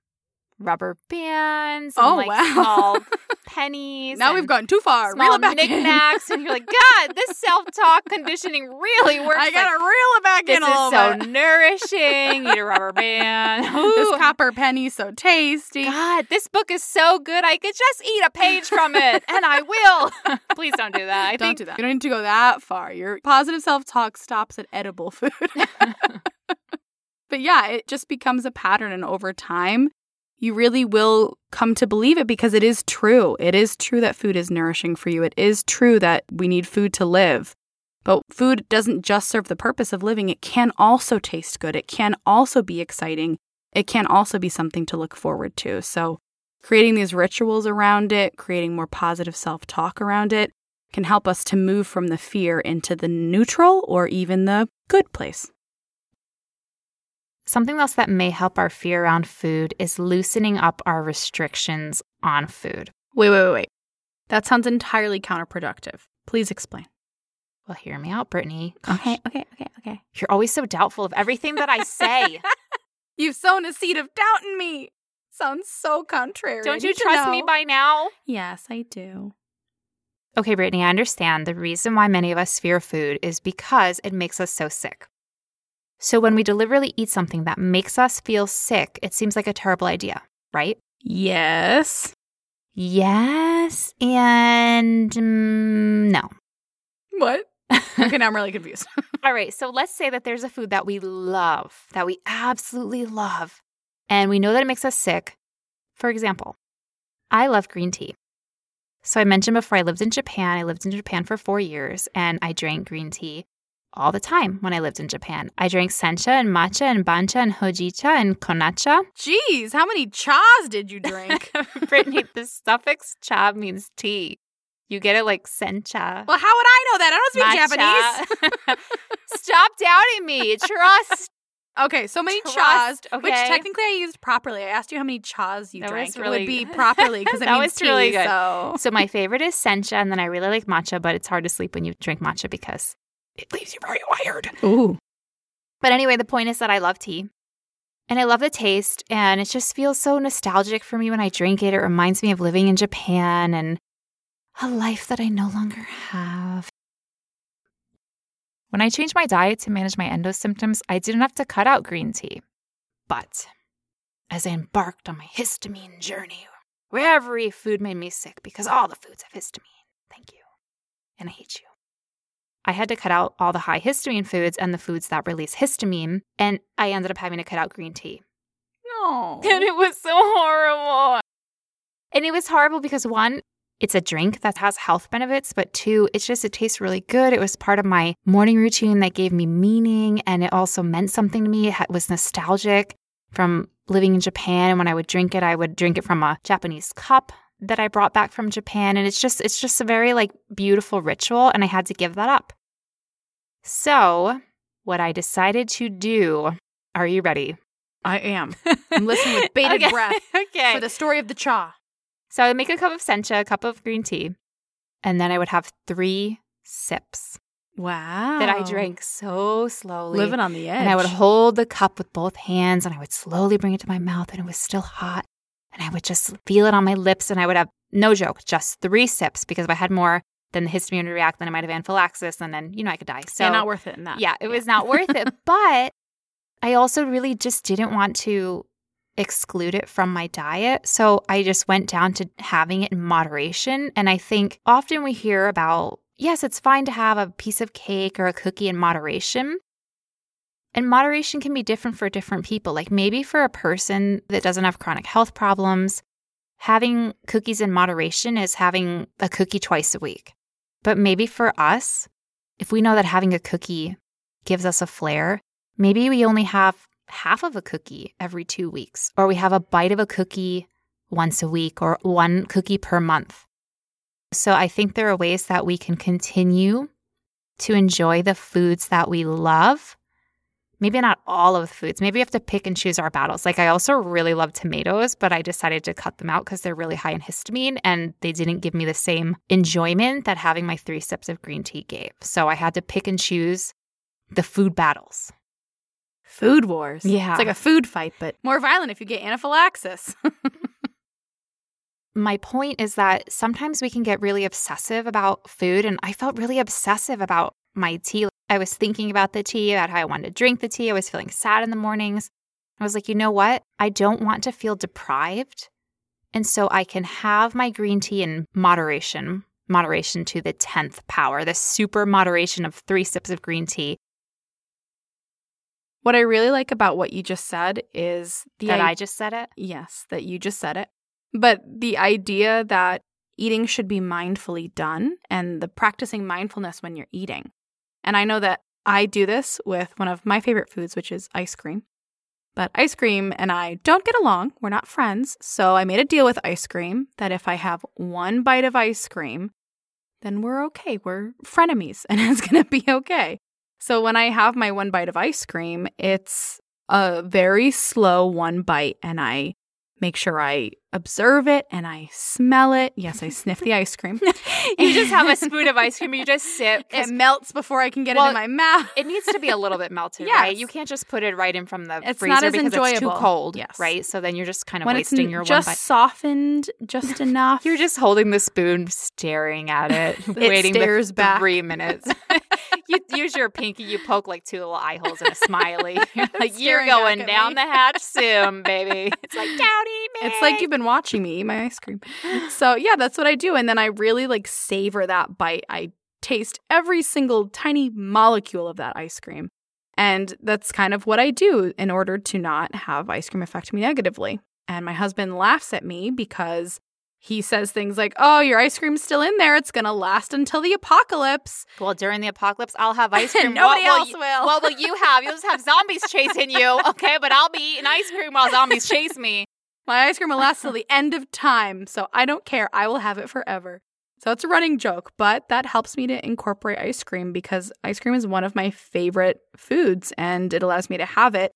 rubber bands and Oh, like wow. small pennies. now we've gone too far. Reel it back in. Knickknacks, and you're like, God, this self-talk conditioning really works. I Like, gotta reel it back this in a is so bit. nourishing. Eat a rubber band. Ooh. This copper penny so tasty. God, this book is so good. I could just eat a page from it, and I will. Please don't do that. I don't think do that. You don't need to go that far. Your positive self talk stops at edible food. But yeah, it just becomes a pattern. And over time, you really will come to believe it because it is true. It is true that food is nourishing for you. It is true that we need food to live. But food doesn't just serve the purpose of living, it can also taste good. It can also be exciting. It can also be something to look forward to. So, creating these rituals around it, creating more positive self talk around it, can help us to move from the fear into the neutral or even the good place. Something else that may help our fear around food is loosening up our restrictions on food. Wait, wait, wait, wait. That sounds entirely counterproductive. Please explain. Well, hear me out, Brittany. Gosh, okay, okay, okay. You're always so doubtful of everything that I say. You've sown a seed of doubt in me. Sounds so contrary. Don't you trust me by now? Yes, I do. Okay, Brittany, I understand the reason why many of us fear food is because it makes us so sick. So when we deliberately eat something that makes us feel sick, it seems like a terrible idea, right? Yes. Yes and mm, no. What? Okay, now I'm really confused. All right, so let's say that there's a food that we love, that we absolutely love, and we know that it makes us sick. For example, I love green tea. So I mentioned before I lived in Japan. I lived in Japan for four years and I drank green tea all the time when I lived in Japan. I drank sencha and matcha and bancha and hojicha and konacha. Jeez, how many chas did you drink? Brittany, the suffix cha means tea. You get it like sencha. well, how would I know that? I don't speak Japanese. Japanese. Stop doubting me. Trust. Okay, so many Trust, chas, which technically I used properly. I asked you how many chas you That drank. was it really- would be properly because it That means was really good. So So my favorite is sencha, and then I really like matcha, but it's hard to sleep when you drink matcha because it leaves you very wired. ooh, But anyway, the point is that I love tea. And I love the taste, and it just feels so nostalgic for me when I drink it. It reminds me of living in Japan and a life that I no longer have. When I changed my diet to manage my endo symptoms, I didn't have to cut out green tea. But as I embarked on my histamine journey, where every food made me sick because all the foods have histamine, thank you, and I hate you. I had to cut out all the high histamine foods and the foods that release histamine, and I ended up having to cut out green tea. no. And it was so horrible. And it was horrible because one, it's a drink that has health benefits, but two, it's just, it tastes really good. It was part of my morning routine that gave me meaning, and it also meant something to me. It was nostalgic from living in Japan. And when I would drink it, I would drink it from a Japanese cup that I brought back from Japan. And it's just, it's just a very like beautiful ritual, and I had to give that up. So, what I decided to do, are you ready? I am. I'm listening with bated Okay, breath Okay. for the story of the cha. So I would make a cup of sencha, a cup of green tea, and then I would have three sips Wow. that I drank so slowly. living on the edge. and I would hold the cup with both hands and I would slowly bring it to my mouth and it was still hot. And I would just feel it on my lips and I would have, no joke, just three sips because if I had more, then the histamine would react, then I might have anaphylaxis and then, you know, I could die. So yeah, not worth it in that. yeah, it was not worth it. But I also really just didn't want to exclude it from my diet. So I just went down to having it in moderation. And I think often we hear about, yes, it's fine to have a piece of cake or a cookie in moderation. And moderation can be different for different people. Like maybe for a person that doesn't have chronic health problems, having cookies in moderation is having a cookie twice a week. But maybe for us, if we know that having a cookie gives us a flare, maybe we only have half of a cookie every two weeks, or we have a bite of a cookie once a week, or one cookie per month. So I think there are ways that we can continue to enjoy the foods that we love. Maybe not all of the foods. Maybe we have to pick and choose our battles. Like, I also really love tomatoes, but I decided to cut them out because they're really high in histamine and they didn't give me the same enjoyment that having my three sips of green tea gave. So I had to pick and choose the food battles. Food wars. Yeah. It's like a food fight, but more violent if you get anaphylaxis. my point is that sometimes we can get really obsessive about food. And I felt really obsessive about my tea. I was thinking about the tea, about how I wanted to drink the tea. I was feeling sad in the mornings. I was like, you know what? I don't want to feel deprived. And so I can have my green tea in moderation, moderation to the 10th power, the super moderation of three sips of green tea what I really like about what you just said is the that i- I just said it. Yes, that you just said it. But the idea that eating should be mindfully done and the practicing mindfulness when you're eating. And I know that I do this with one of my favorite foods, which is ice cream. But ice cream and I don't get along. We're not friends. So I made a deal with ice cream that if I have one bite of ice cream, then we're okay. We're frenemies and it's going to be okay. So when I have my one bite of ice cream, it's a very slow one bite and I make sure I observe it and I smell it. Yes, I sniff the ice cream. You just have a spoon of ice cream, you just sip. it melts before I can get it Well, in my mouth. It needs to be a little bit melted, right? You can't just put it right in from the It's freezer because it's too cold, Yes. right? So then you're just kind of when it's wasting n- your just one bite. softened just enough. You're just holding the spoon, staring at it, waiting the stares back. three minutes. You use your pinky, you poke like two little eye holes and a smiley. You're like, you're going down me." the hatch soon, baby. It's like, don't eat me. It's like you've been watching me eat my ice cream. So yeah, that's what I do. And then I really like savor that bite. I taste every single tiny molecule of that ice cream. And that's kind of what I do in order to not have ice cream affect me negatively. And my husband laughs at me because he says things like, Oh, your ice cream's still in there. It's going to last until the apocalypse. Well, during the apocalypse, I'll have ice cream. Nobody what else will. will. You, what will you have? You'll just have zombies chasing you, okay? But I'll be eating ice cream while zombies chase me. My ice cream will last till the end of time. So I don't care. I will have it forever. So it's a running joke, but that helps me to incorporate ice cream because ice cream is one of my favorite foods and it allows me to have it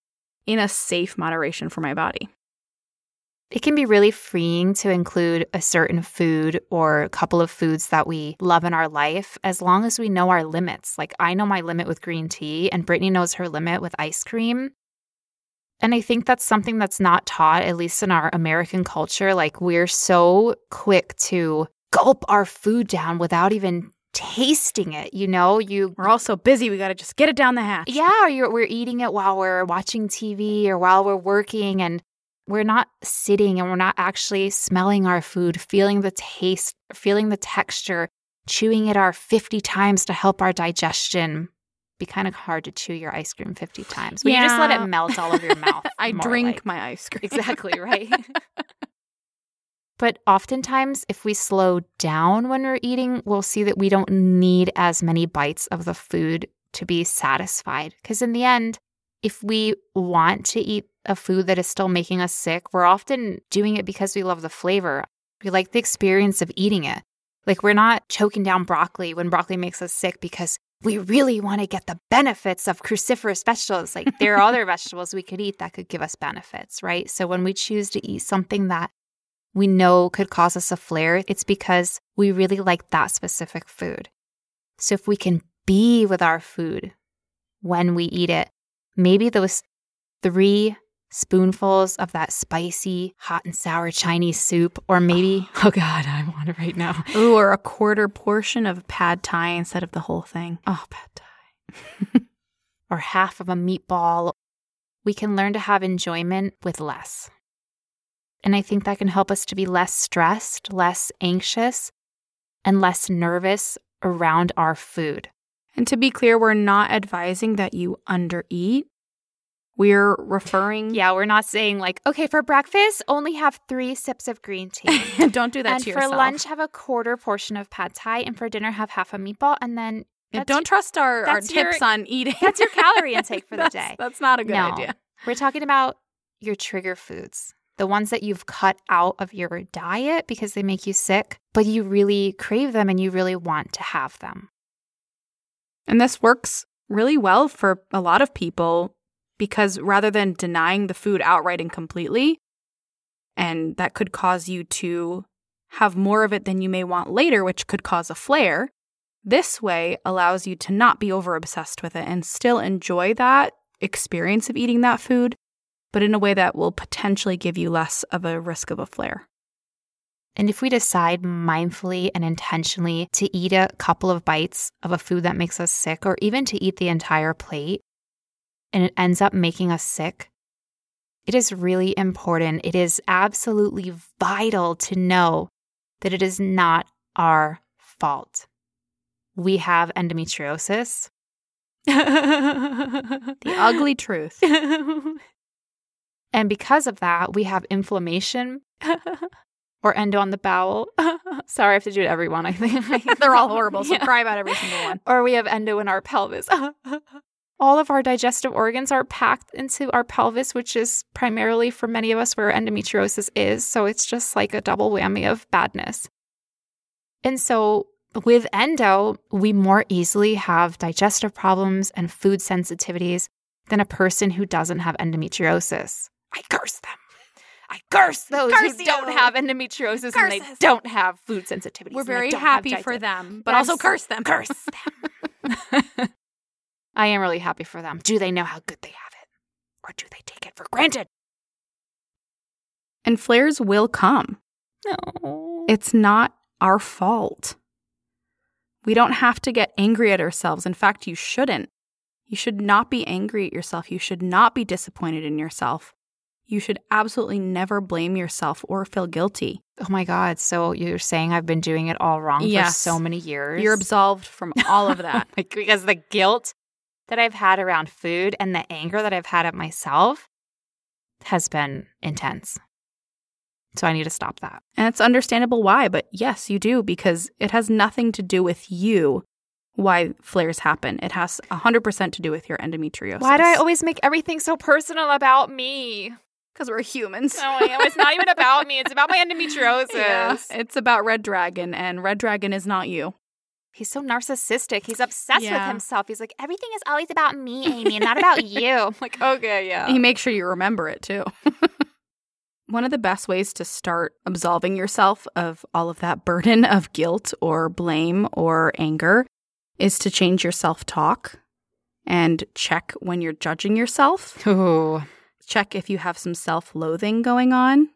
in a safe moderation for my body. It can be really freeing to include a certain food or a couple of foods that we love in our life as long as we know our limits. Like I know my limit with green tea, and Brittany knows her limit with ice cream. And I think that's something that's not taught, at least in our American culture. Like we're so quick to gulp our food down without even tasting it. You know, you We're all so busy, we got to just get it down the hatch. yeah, or you're, we're eating it while we're watching TV or while we're working, and we're not sitting and we're not actually smelling our food, feeling the taste, feeling the texture, chewing it our 50 times to help our digestion. Be kind of hard to chew your ice cream 50 times. But you just let it melt all over your mouth. I drink like. my ice cream. Exactly, right? But oftentimes, if we slow down when we're eating, we'll see that we don't need as many bites of the food to be satisfied. Because in the end, if we want to eat a food that is still making us sick, we're often doing it because we love the flavor. We like the experience of eating it. Like we're not choking down broccoli when broccoli makes us sick because we really want to get the benefits of cruciferous vegetables. Like there are other vegetables we could eat that could give us benefits, right? So when we choose to eat something that we know could cause us a flare, it's because we really like that specific food. So if we can be with our food when we eat it, maybe those three spoonfuls of that spicy, hot and sour Chinese soup, or maybe, oh God, I want it right now. Ooh, or a quarter portion of pad thai instead of the whole thing. Oh, pad thai. or half of a meatball, we can learn to have enjoyment with less. And I think that can help us to be less stressed, less anxious, and less nervous around our food. And to be clear, we're not advising that you undereat. We're referring. Yeah, we're not saying like, okay, for breakfast, only have three sips of green tea. Don't do that and to for lunch, have a quarter portion of pad thai, and for dinner, have half a meatball, and then Yeah, don't trust our, our that's your- tips on eating. that's your calorie intake for the day. That's not a good No. idea. We're talking about your trigger foods, the ones that you've cut out of your diet because they make you sick, but you really crave them and you really want to have them. And this works really well for a lot of people because rather than denying the food outright and completely, and that could cause you to have more of it than you may want later, which could cause a flare, this way allows you to not be over obsessed with it and still enjoy that experience of eating that food, but in a way that will potentially give you less of a risk of a flare. And if we decide mindfully and intentionally to eat a couple of bites of a food that makes us sick, or even to eat the entire plate, and it ends up making us sick, it is really important. It is absolutely vital to know that it is not our fault. We have endometriosis. The ugly truth. and because of that, we have inflammation or endo on the bowel. Sorry, I have to do it every one, I think. They're all horrible, so Yeah. cry about every single one. Or we have endo in our pelvis. All of our digestive organs are packed into our pelvis, which is primarily for many of us where endometriosis is. So it's just like a double whammy of badness. And so with endo, we more easily have digestive problems and food sensitivities than a person who doesn't have endometriosis. I curse them. I curse those Curse who don't have endometriosis and they don't have food sensitivities. We're very happy for them, but also curse them. Curse them. I am really happy for them. Do they know how good they have it? Or do they take it for granted? And flares will come. No. It's not our fault. We don't have to get angry at ourselves. In fact, you shouldn't. You should not be angry at yourself. You should not be disappointed in yourself. you should absolutely never blame yourself or feel guilty. Oh my God. So you're saying I've been doing it all wrong Yes. for so many years? You're absolved from all of that. because the guilt that I've had around food and the anger that I've had at myself has been intense. So I need to stop that. And it's understandable why, but yes, you do because it has nothing to do with you why flares happen. It has 100% to do with your endometriosis. Why do I always make everything so personal about me? Because we're humans. No, it's not even about me. It's about my endometriosis. Yeah, it's about Red Dragon, and Red Dragon is not you. He's so narcissistic. He's obsessed Yeah. with himself. He's like, everything is always about me, Amy, and not about you. I'm like, okay, yeah. He makes sure you remember it too. One of the best ways to start absolving yourself of all of that burden of guilt or blame or anger is to change your self talk and check when you're judging yourself. Ooh, Check if you have some self loathing going on.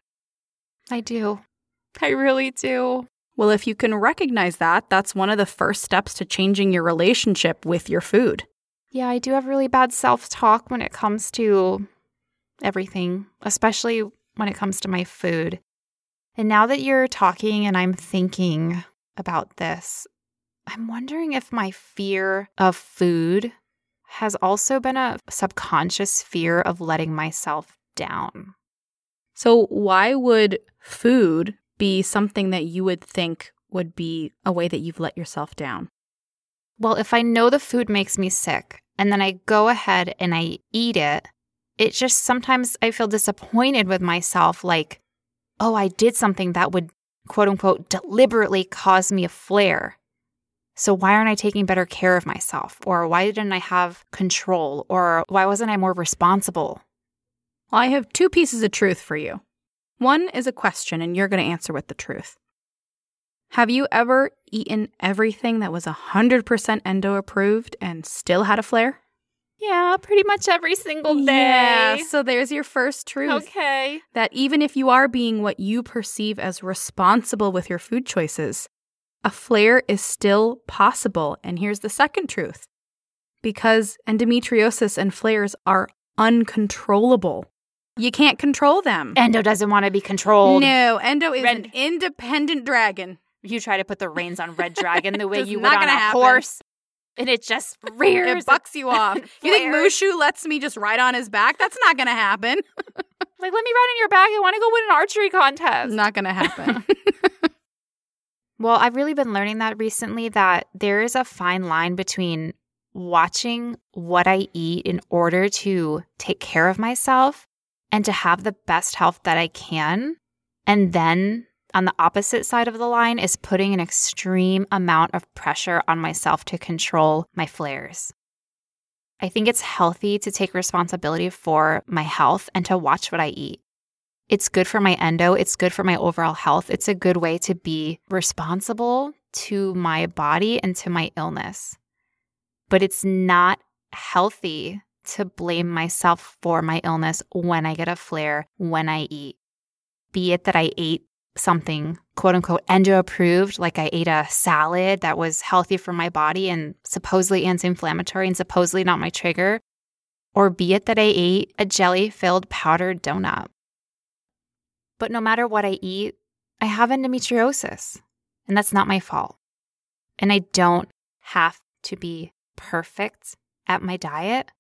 I do. I really do. Well, if you can recognize that, that's one of the first steps to changing your relationship with your food. Yeah, I do have really bad self talk when it comes to everything, especially when it comes to my food. And now that you're talking and I'm thinking about this, I'm wondering if my fear of food has also been a subconscious fear of letting myself down. So, why would food be something that you would think would be a way that you've let yourself down? Well, if I know the food makes me sick and then I go ahead and I eat it, it just sometimes I feel disappointed with myself like, oh, I did something that would quote unquote deliberately cause me a flare. So why aren't I taking better care of myself? Or why didn't I have control? Or why wasn't I more responsible? Well, I have two pieces of truth for you. One is a question, and you're going to answer with the truth. Have you ever eaten everything that was 100% endo approved and still had a flare? Yeah, pretty much every single day. Yeah, so there's your first truth. Okay. That even if you are being what you perceive as responsible with your food choices, a flare is still possible. And here's the second truth because endometriosis and flares are uncontrollable. You can't control them. Endo doesn't want to be controlled. No, Endo is Red- an independent dragon. you try to put the reins on Red Dragon the way you would on a happen. horse, and it just rears. It bucks you off. You think Mushu lets me just ride on his back? That's not going to happen. like, let me ride on your back. I want to go win an archery contest. Not going to happen. Well, I've really been learning that recently that there is a fine line between watching what I eat in order to take care of myself and to have the best health that I can. And then on the opposite side of the line is putting an extreme amount of pressure on myself to control my flares. I think it's healthy to take responsibility for my health and to watch what I eat. It's good for my endo. It's good for my overall health. It's a good way to be responsible to my body and to my illness. But it's not healthy to blame myself for my illness when I get a flare, when I eat. Be it that I ate something quote unquote endo approved, like I ate a salad that was healthy for my body and supposedly anti inflammatory and supposedly not my trigger, or be it that I ate a jelly filled powdered donut. But no matter what I eat, I have endometriosis, and that's not my fault. And I don't have to be perfect at my diet.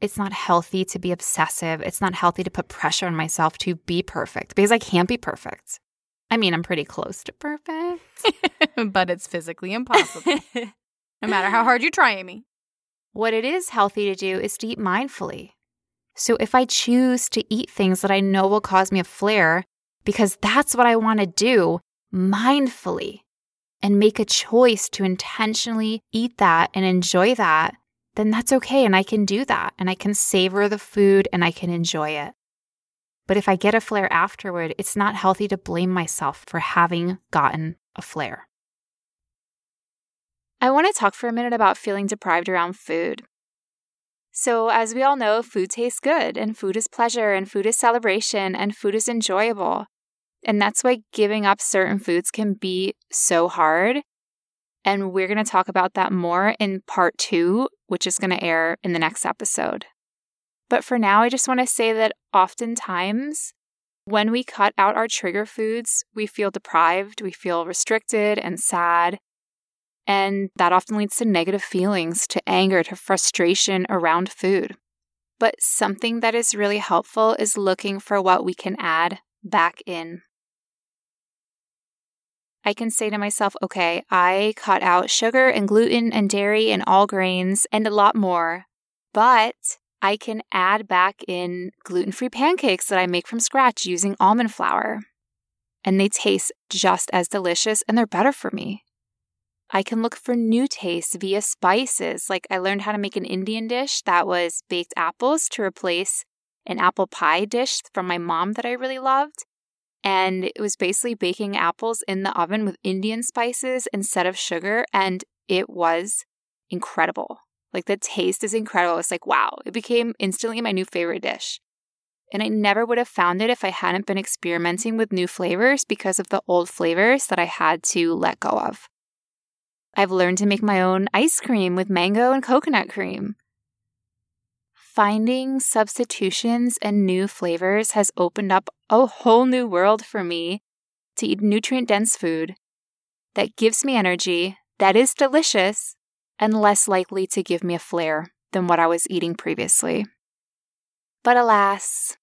It's not healthy to be obsessive. It's not healthy to put pressure on myself to be perfect because I can't be perfect. I mean, I'm pretty close to perfect. but it's physically impossible. no matter how hard you try, Amy. What it is healthy to do is to eat mindfully. So if I choose to eat things that I know will cause me a flare, because that's what I want to do mindfully, and make a choice to intentionally eat that and enjoy that, then that's okay. And I can do that. And I can savor the food and I can enjoy it. But if I get a flare afterward, it's not healthy to blame myself for having gotten a flare. I want to talk for a minute about feeling deprived around food. So, as we all know, food tastes good, and food is pleasure, and food is celebration, and food is enjoyable. And that's why giving up certain foods can be so hard. And we're going to talk about that more in part two, which is going to air in the next episode. But for now, I just want to say that oftentimes when we cut out our trigger foods, we feel deprived, we feel restricted and sad. And that often leads to negative feelings, to anger, to frustration around food. But something that is really helpful is looking for what we can add back in. I can say to myself, okay, I cut out sugar and gluten and dairy and all grains and a lot more, but I can add back in gluten free pancakes that I make from scratch using almond flour. And they taste just as delicious and they're better for me. I can look for new tastes via spices. Like I learned how to make an Indian dish that was baked apples to replace an apple pie dish from my mom that I really loved. And it was basically baking apples in the oven with Indian spices instead of sugar. And it was incredible. Like the taste is incredible. It's like, wow, it became instantly my new favorite dish. And I never would have found it if I hadn't been experimenting with new flavors because of the old flavors that I had to let go of. I've learned to make my own ice cream with mango and coconut cream. Finding substitutions and new flavors has opened up a whole new world for me to eat nutrient dense food that gives me energy, that is delicious, and less likely to give me a flare than what I was eating previously. But alas,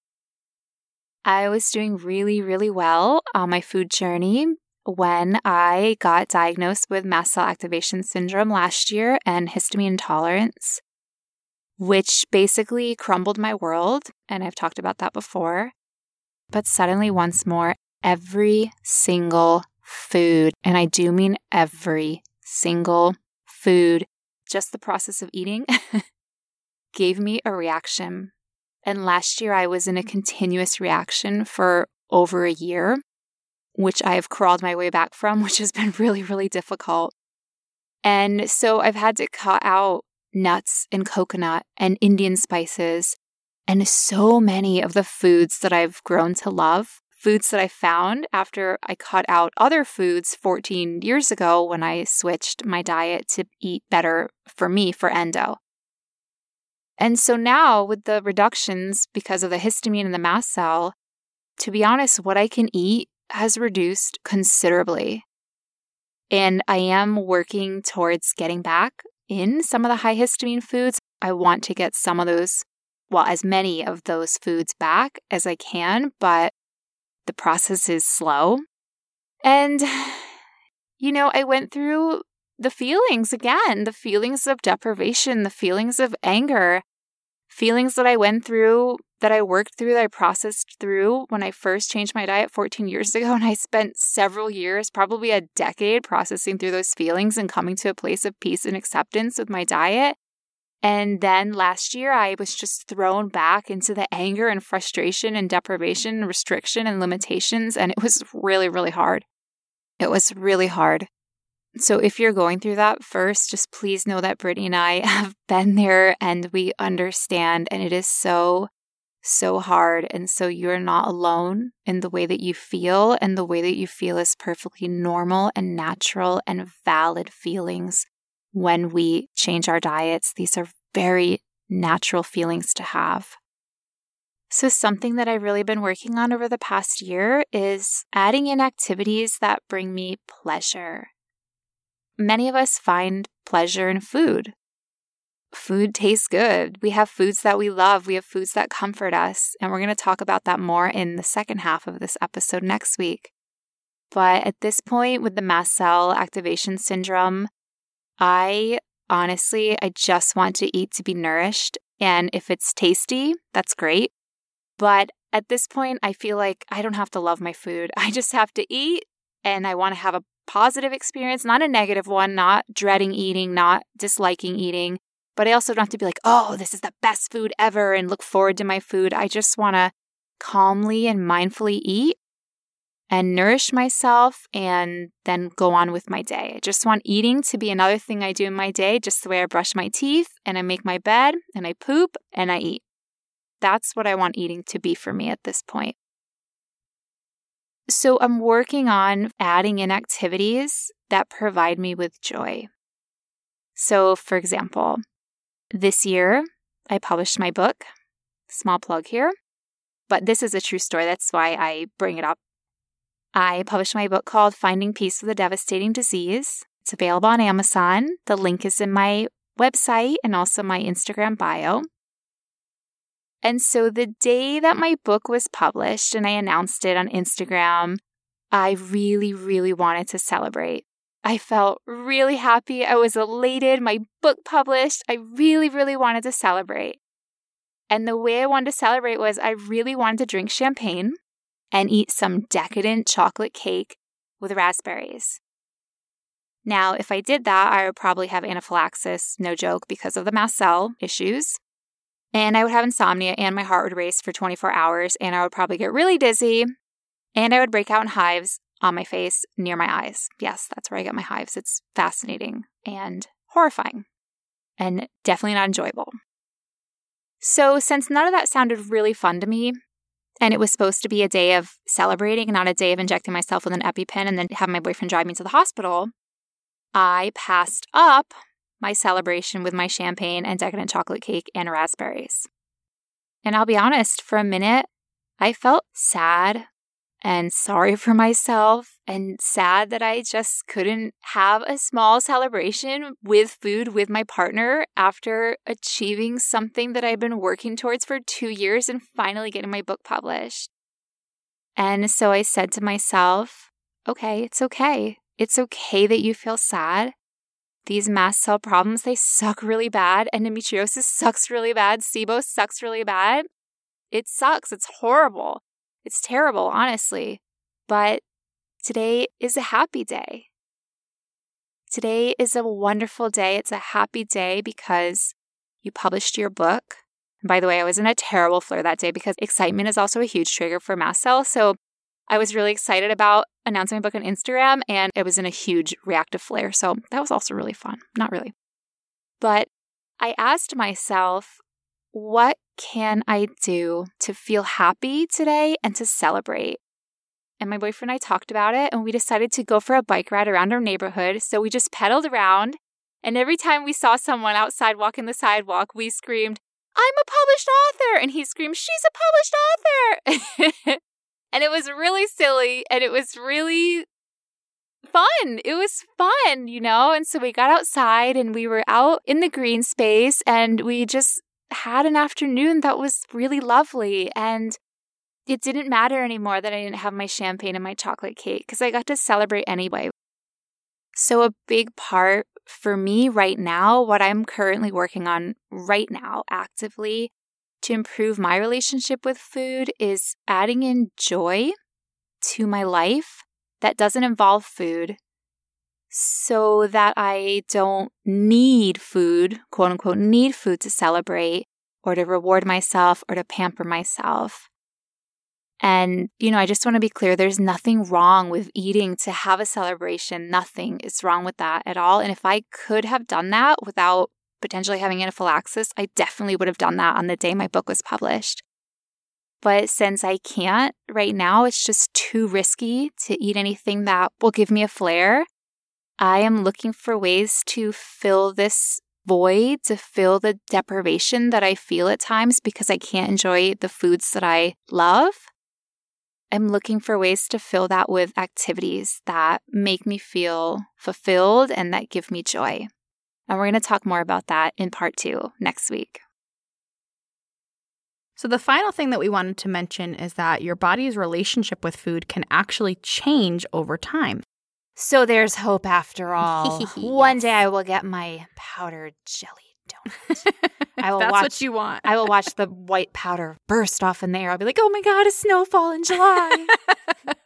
I was doing really, really well on my food journey when I got diagnosed with mast cell activation syndrome last year and histamine intolerance, which basically crumbled my world. And I've talked about that before. But suddenly, once more, every single food, and I do mean every single food, just the process of eating, gave me a reaction. And last year, I was in a continuous reaction for over a year which I have crawled my way back from, which has been really, really difficult. And so I've had to cut out nuts and coconut and Indian spices and so many of the foods that I've grown to love, foods that I found after I cut out other foods 14 years ago when I switched my diet to eat better for me for endo. And so now with the reductions because of the histamine and the mast cell, to be honest, what I can eat has reduced considerably. And I am working towards getting back in some of the high histamine foods. I want to get some of those, well, as many of those foods back as I can, but the process is slow. And, you know, I went through the feelings again the feelings of deprivation, the feelings of anger, feelings that I went through that I worked through, that I processed through when I first changed my diet 14 years ago. And I spent several years, probably a decade, processing through those feelings and coming to a place of peace and acceptance with my diet. And then last year, I was just thrown back into the anger and frustration and deprivation and restriction and limitations. And it was really, really hard. It was really hard. So if you're going through that first, just please know that Brittany and I have been there and we understand. And it is so so hard. And so you're not alone in the way that you feel, and the way that you feel is perfectly normal and natural and valid feelings when we change our diets. These are very natural feelings to have. So, something that I've really been working on over the past year is adding in activities that bring me pleasure. Many of us find pleasure in food food tastes good. We have foods that we love. We have foods that comfort us. And we're going to talk about that more in the second half of this episode next week. But at this point, with the mast cell activation syndrome, I honestly, I just want to eat to be nourished. And if it's tasty, that's great. But at this point, I feel like I don't have to love my food. I just have to eat and I want to have a positive experience, not a negative one, not dreading eating, not disliking eating, but I also don't have to be like, oh, this is the best food ever and look forward to my food. I just want to calmly and mindfully eat and nourish myself and then go on with my day. I just want eating to be another thing I do in my day, just the way I brush my teeth and I make my bed and I poop and I eat. That's what I want eating to be for me at this point. So I'm working on adding in activities that provide me with joy. So, for example, this year, I published my book, Small plug here. But this is a true story. That's why I bring it up. I published my book called Finding Peace with a Devastating Disease. It's available on Amazon. The link is in my website and also my Instagram bio. And so the day that my book was published and I announced it on Instagram, I really, really wanted to celebrate. I felt really happy. I was elated. My book published. I really, really wanted to celebrate. And the way I wanted to celebrate was I really wanted to drink champagne and eat some decadent chocolate cake with raspberries. Now, if I did that, I would probably have anaphylaxis, no joke, because of the mast cell issues. And I would have insomnia and my heart would race for 24 hours and I would probably get really dizzy and I would break out in hives on my face near my eyes. Yes, that's where I get my hives. It's fascinating and horrifying and definitely not enjoyable. So, since none of that sounded really fun to me, and it was supposed to be a day of celebrating, not a day of injecting myself with an EpiPen and then have my boyfriend drive me to the hospital, I passed up my celebration with my champagne and decadent chocolate cake and raspberries. And I'll be honest, for a minute, I felt sad and sorry for myself and sad that I just couldn't have a small celebration with food with my partner after achieving something that I've been working towards for two years and finally getting my book published. And so I said to myself, okay, it's okay. It's okay that you feel sad. These mast cell problems, they suck really bad. Endometriosis sucks really bad. SIBO sucks really bad. It sucks. It's horrible. It's terrible, honestly. But today is a happy day. Today is a wonderful day. It's a happy day because you published your book. And by the way, I was in a terrible flare that day because excitement is also a huge trigger for mast cell. So I was really excited about announcing my book on Instagram and it was in a huge reactive flare. So that was also really fun. Not really. But I asked myself, what can I do to feel happy today and to celebrate? And my boyfriend and I talked about it and we decided to go for a bike ride around our neighborhood. So we just pedaled around. And every time we saw someone outside walking the sidewalk, we screamed, I'm a published author. And he screamed, She's a published author. and it was really silly and it was really fun. It was fun, you know? And so we got outside and we were out in the green space and we just had an afternoon that was really lovely. And it didn't matter anymore that I didn't have my champagne and my chocolate cake because I got to celebrate anyway. So, a big part for me right now, what I'm currently working on right now actively to improve my relationship with food is adding in joy to my life that doesn't involve food so that I don't need food, quote unquote, need food to celebrate or to reward myself or to pamper myself. And, you know, I just want to be clear there's nothing wrong with eating to have a celebration. Nothing is wrong with that at all. And if I could have done that without potentially having anaphylaxis, I definitely would have done that on the day my book was published. But since I can't right now, it's just too risky to eat anything that will give me a flare. I am looking for ways to fill this void, to fill the deprivation that I feel at times because I can't enjoy the foods that I love. I'm looking for ways to fill that with activities that make me feel fulfilled and that give me joy. And we're going to talk more about that in part two next week. So, the final thing that we wanted to mention is that your body's relationship with food can actually change over time. So, there's hope after all. yes. One day I will get my powdered jelly donut. I will That's watch, what you want. I will watch the white powder burst off in the air. I'll be like, oh my God, a snowfall in July.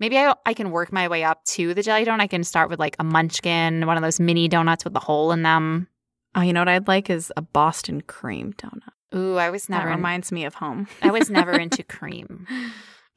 Maybe I, I can work my way up to the jelly donut. I can start with like a munchkin, one of those mini donuts with the hole in them. Oh, you know what I'd like is a Boston cream donut. Ooh, I was never. That reminds in, me of home. I was never into cream.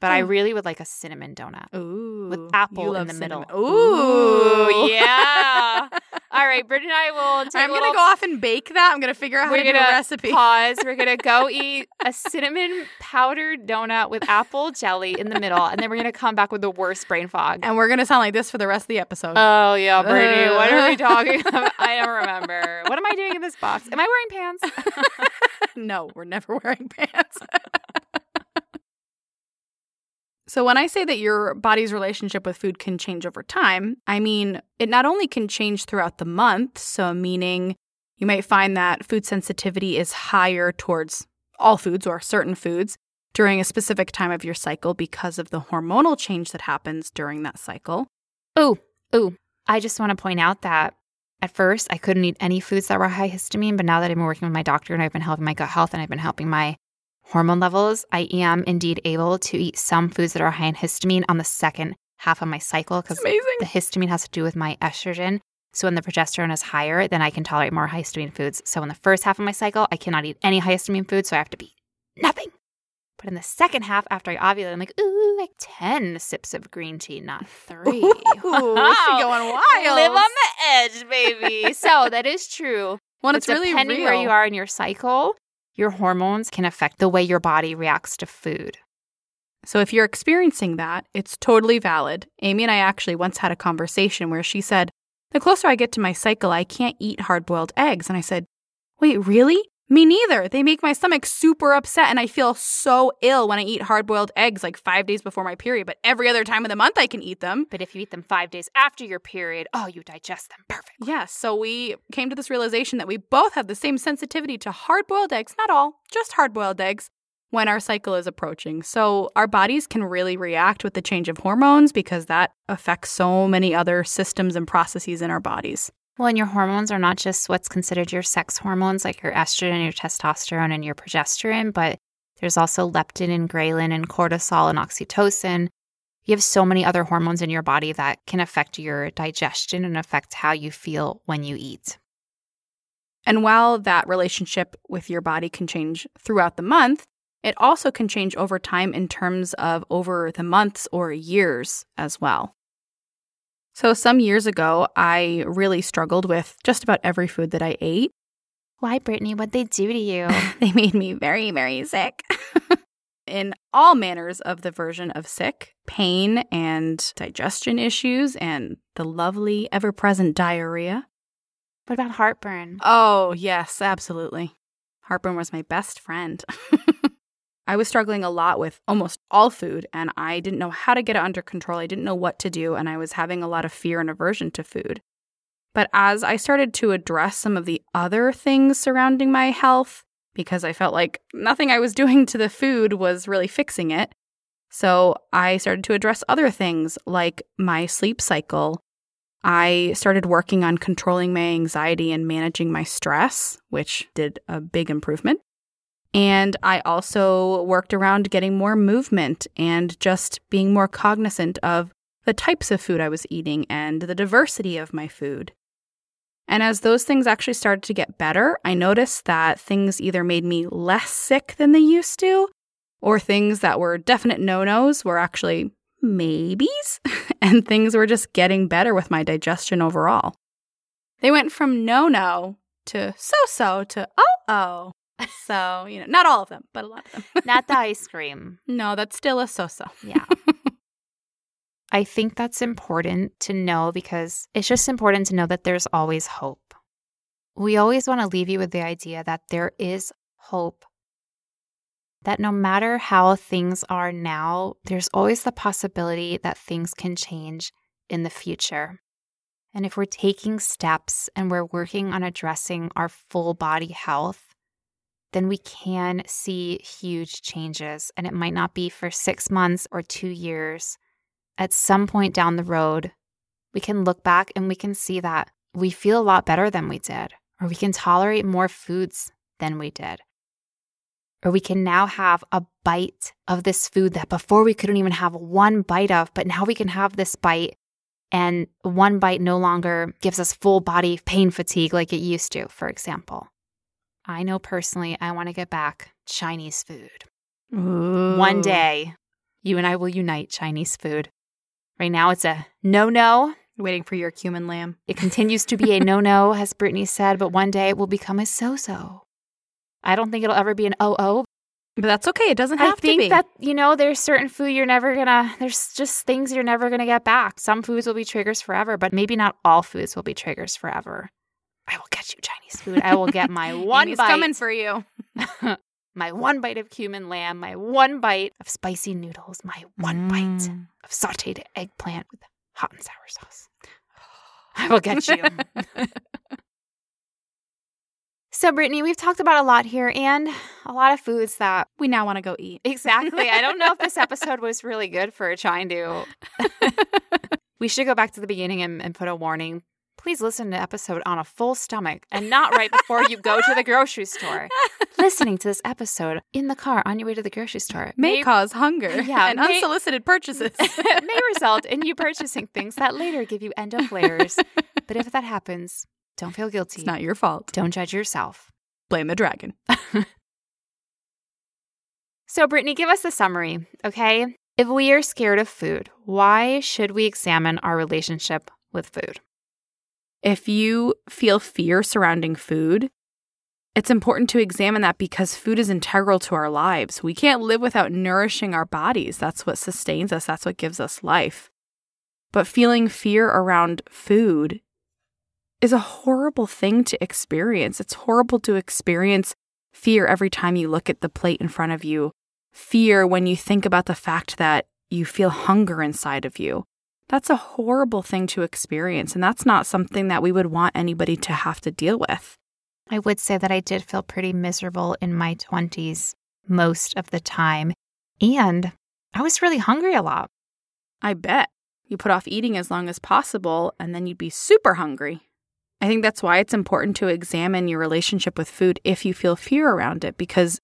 But I really would like a cinnamon donut. Ooh. With apple in the cinnamon. middle. Ooh, yeah. All right, Britt and I will I'm going to go off and bake that. I'm going to figure out how to do a recipe. Pause. We're going to go eat a cinnamon powdered donut with apple jelly in the middle. And then we're going to come back with the worst brain fog. And we're going to sound like this for the rest of the episode. Oh, yeah, Brittany. what are we talking about? I don't remember. What am I doing in this box? Am I wearing pants? no, we're never wearing pants. So, when I say that your body's relationship with food can change over time, I mean it not only can change throughout the month, so meaning you might find that food sensitivity is higher towards all foods or certain foods during a specific time of your cycle because of the hormonal change that happens during that cycle. Ooh, ooh. I just want to point out that at first I couldn't eat any foods that were high histamine, but now that I've been working with my doctor and I've been helping my gut health and I've been helping my hormone levels, I am indeed able to eat some foods that are high in histamine on the second half of my cycle because the histamine has to do with my estrogen. So when the progesterone is higher, then I can tolerate more high histamine foods. So in the first half of my cycle, I cannot eat any high histamine foods, so I have to be nothing. But in the second half, after I ovulate, I'm like, ooh, like 10 sips of green tea, not three. Ooh, she going wild. Live on the edge, baby. so that is true. Well, But it's really depending real. where you are in your cycle, your hormones can affect the way your body reacts to food. So if you're experiencing that, it's totally valid. Amy and I actually once had a conversation where she said, The closer I get to my cycle, I can't eat hard boiled eggs. And I said, Wait, really? Me neither. They make my stomach super upset and I feel so ill when I eat hard boiled eggs like five days before my period, but every other time of the month I can eat them. But if you eat them five days after your period, oh, you digest them perfectly. Yes, so we came to this realization that we both have the same sensitivity to hard boiled eggs, not all, just hard boiled eggs, when our cycle is approaching. So our bodies can really react with the change of hormones because that affects so many other systems and processes in our bodies. Well, and your hormones are not just what's considered your sex hormones, like your estrogen, your testosterone, and your progesterone, but there's also leptin and ghrelin and cortisol and oxytocin. You have so many other hormones in your body that can affect your digestion and affect how you feel when you eat. And while that relationship with your body can change throughout the month, it also can change over time in terms of over the months or years as well. So, some years ago, I really struggled with just about every food that I ate. Why, Brittany? What'd they do to you? they made me very, very sick. In all manners of the version of sick, pain and digestion issues, and the lovely, ever present diarrhea. what about heartburn? Oh, yes, absolutely. Heartburn was my best friend. I was struggling a lot with almost all food, and I didn't know how to get it under control. I didn't know what to do, and I was having a lot of fear and aversion to food. But as I started to address some of the other things surrounding my health, because I felt like nothing I was doing to the food was really fixing it, so I started to address other things like my sleep cycle. I started working on controlling my anxiety and managing my stress, which did a big improvement. And I also worked around getting more movement and just being more cognizant of the types of food I was eating and the diversity of my food. And as those things actually started to get better, I noticed that things either made me less sick than they used to, or things that were definite no nos were actually maybes, and things were just getting better with my digestion overall. They went from no no to so so to oh oh. So, you know, not all of them, but a lot of them. Not the ice cream. no, that's still a so so. Yeah. I think that's important to know because it's just important to know that there's always hope. We always want to leave you with the idea that there is hope. That no matter how things are now, there's always the possibility that things can change in the future. And if we're taking steps and we're working on addressing our full body health, then we can see huge changes. And it might not be for six months or two years. At some point down the road, we can look back and we can see that we feel a lot better than we did, or we can tolerate more foods than we did. Or we can now have a bite of this food that before we couldn't even have one bite of, but now we can have this bite and one bite no longer gives us full body pain fatigue like it used to, for example. I know personally, I want to get back Chinese food. One day, you and I will unite Chinese food. Right now, it's a no no. Waiting for your cumin lamb. It continues to be a no no, as Brittany said, but one day it will become a so so. I don't think it'll ever be an oh oh. But that's okay. It doesn't have to be. I think that, you know, there's certain food you're never gonna, there's just things you're never gonna get back. Some foods will be triggers forever, but maybe not all foods will be triggers forever. I will catch you, Chinese Chinese food, I will get my one Amy's bite. coming for you. my one bite of cumin lamb, my one bite of spicy noodles, my one bite Mm. of sauteed eggplant with hot and sour sauce. I will get you. so, Brittany, we've talked about a lot here and a lot of foods that We now want to go eat. exactly. I don't know if this episode was really good for trying to. we should go back to the beginning and, and put a warning. Please listen to episode on a full stomach and not right before you go to the grocery store. Listening to this episode in the car on your way to the grocery store May cause hunger Yeah, and may- unsolicited purchases. may result in you purchasing things that later give you endo flares. But if that happens, don't feel guilty. it's not your fault. Don't judge yourself. Blame the dragon. So, Brittany, give us the summary, okay? If we are scared of food, why should we examine our relationship with food? If you feel fear surrounding food, it's important to examine that because food is integral to our lives. We can't live without nourishing our bodies. That's what sustains us, that's what gives us life. But feeling fear around food is a horrible thing to experience. It's horrible to experience fear every time you look at the plate in front of you, fear when you think about the fact that you feel hunger inside of you. That's a horrible thing to experience. And that's not something that we would want anybody to have to deal with. I would say that I did feel pretty miserable in my 20s most of the time. And I was really hungry a lot. I bet. You put off eating as long as possible, and then you'd be super hungry. I think that's why it's important to examine your relationship with food if you feel fear around it, because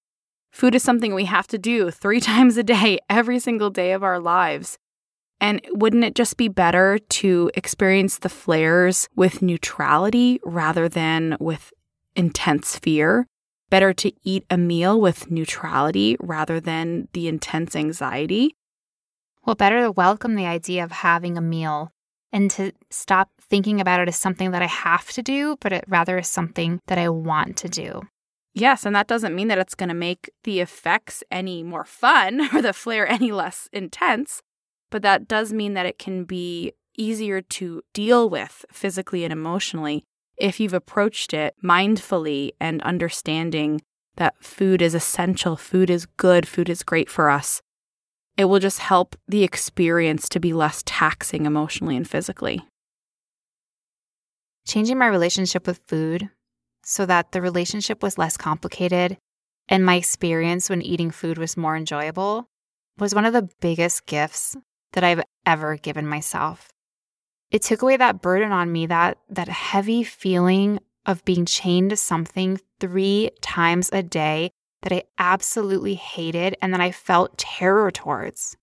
food is something we have to do three times a day, every single day of our lives. And wouldn't it just be better to experience the flares with neutrality rather than with intense fear? Better to eat a meal with neutrality rather than the intense anxiety? Well, better to welcome the idea of having a meal and to stop thinking about it as something that I have to do, but it rather is something that I want to do. Yes, and that doesn't mean that it's going to make the effects any more fun or the flare any less intense, but that does mean that it can be easier to deal with physically and emotionally if you've approached it mindfully and understanding that food is essential, food is good, food is great for us. It will just help the experience to be less taxing emotionally and physically. Changing my relationship with food so that the relationship was less complicated and my experience when eating food was more enjoyable was one of the biggest gifts that I've ever given myself. It took away that burden on me, that that heavy feeling of being chained to something 3 times a day that I absolutely hated and that I felt terror towards.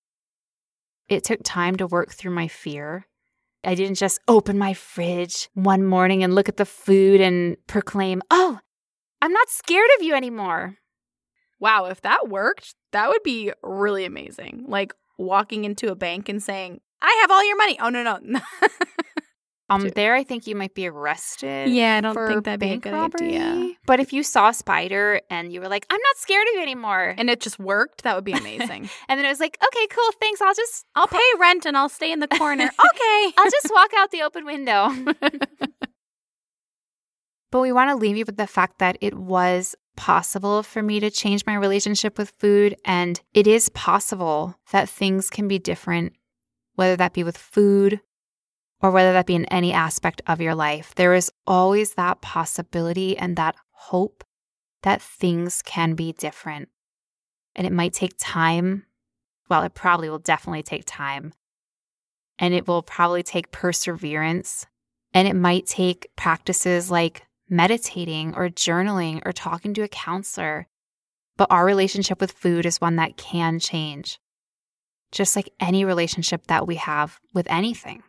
It took time to work through my fear. I didn't just open my fridge one morning and look at the food and proclaim, Oh, I'm not scared of you anymore. Wow, if that worked, that would be really amazing. Like walking into a bank and saying, I have all your money. Oh, no, no. Um, there, I think you might be arrested. yeah, I don't think that'd be a good robbery. idea. But if you saw a spider and you were like, I'm not scared of you anymore. And it just worked, that would be amazing. And then it was like, okay, cool, thanks. I'll just I'll pay rent and I'll stay in the corner. okay. I'll just walk out the open window. but we want to leave you with the fact that it was possible for me to change my relationship with food. And it is possible that things can be different, whether that be with food or whether that be in any aspect of your life. There is always that possibility and that hope that things can be different. And it might take time. Well, it probably will definitely take time and it will probably take perseverance. And it might take practices like meditating or journaling or talking to a counselor. But our relationship with food is one that can change, just like any relationship that we have with anything.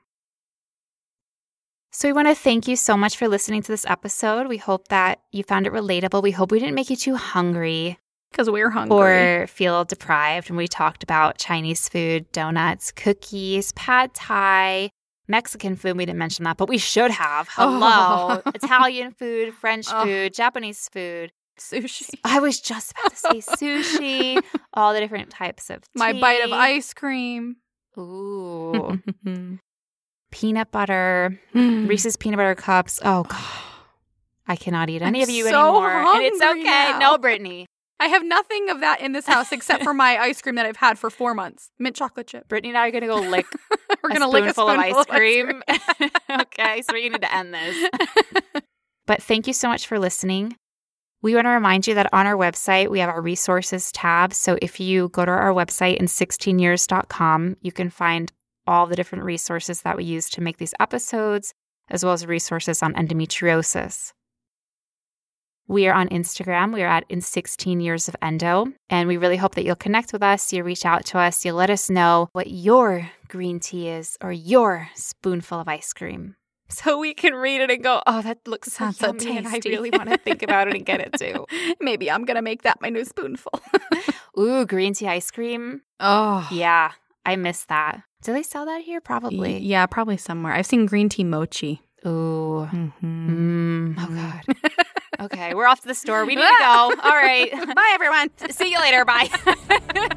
So, we want to thank you so much for listening to this episode. We hope that you found it relatable. We hope we didn't make you too hungry Because we're hungry. or feel deprived. And we talked about Chinese food, donuts, cookies, pad thai, Mexican food. We didn't mention that, but we should have. Hello. Oh. Italian food, French Oh. food, Japanese food. sushi. I was just about to say sushi, all the different types of My bite of ice cream. Ooh. peanut butter, mm. Reese's peanut butter cups. Oh, God. I cannot eat any I'm of you so anymore. and it's okay. now. No, Brittany. I have nothing of that in this house except for my ice cream that I've had for four months. Mint chocolate chip. Brittany and I are going to go lick We're a gonna lick a spoonful of ice cream. okay, so we need to end this. but thank you so much for listening. We want to remind you that on our website, we have our resources tab. So if you go to our website in 16years.com, you can find all the different resources that we use to make these episodes, as well as resources on endometriosis. We are on Instagram. We are at in 16 years of endo. And we really hope that you'll connect with us. You'll reach out to us. You'll let us know what your green tea is or your spoonful of ice cream. So we can read it and go, oh, that looks so Sounds so yummy, and I really want to think about it and get it too. Maybe I'm gonna make that my new spoonful. Ooh, green tea ice cream. oh Yeah, I miss that. Do they sell that here? Probably. Yeah, probably somewhere. I've seen green tea mochi. Ooh. Mm-hmm. Mm. Oh, God okay, we're off to the store. We need to go. All right. Bye, everyone. See you later. Bye.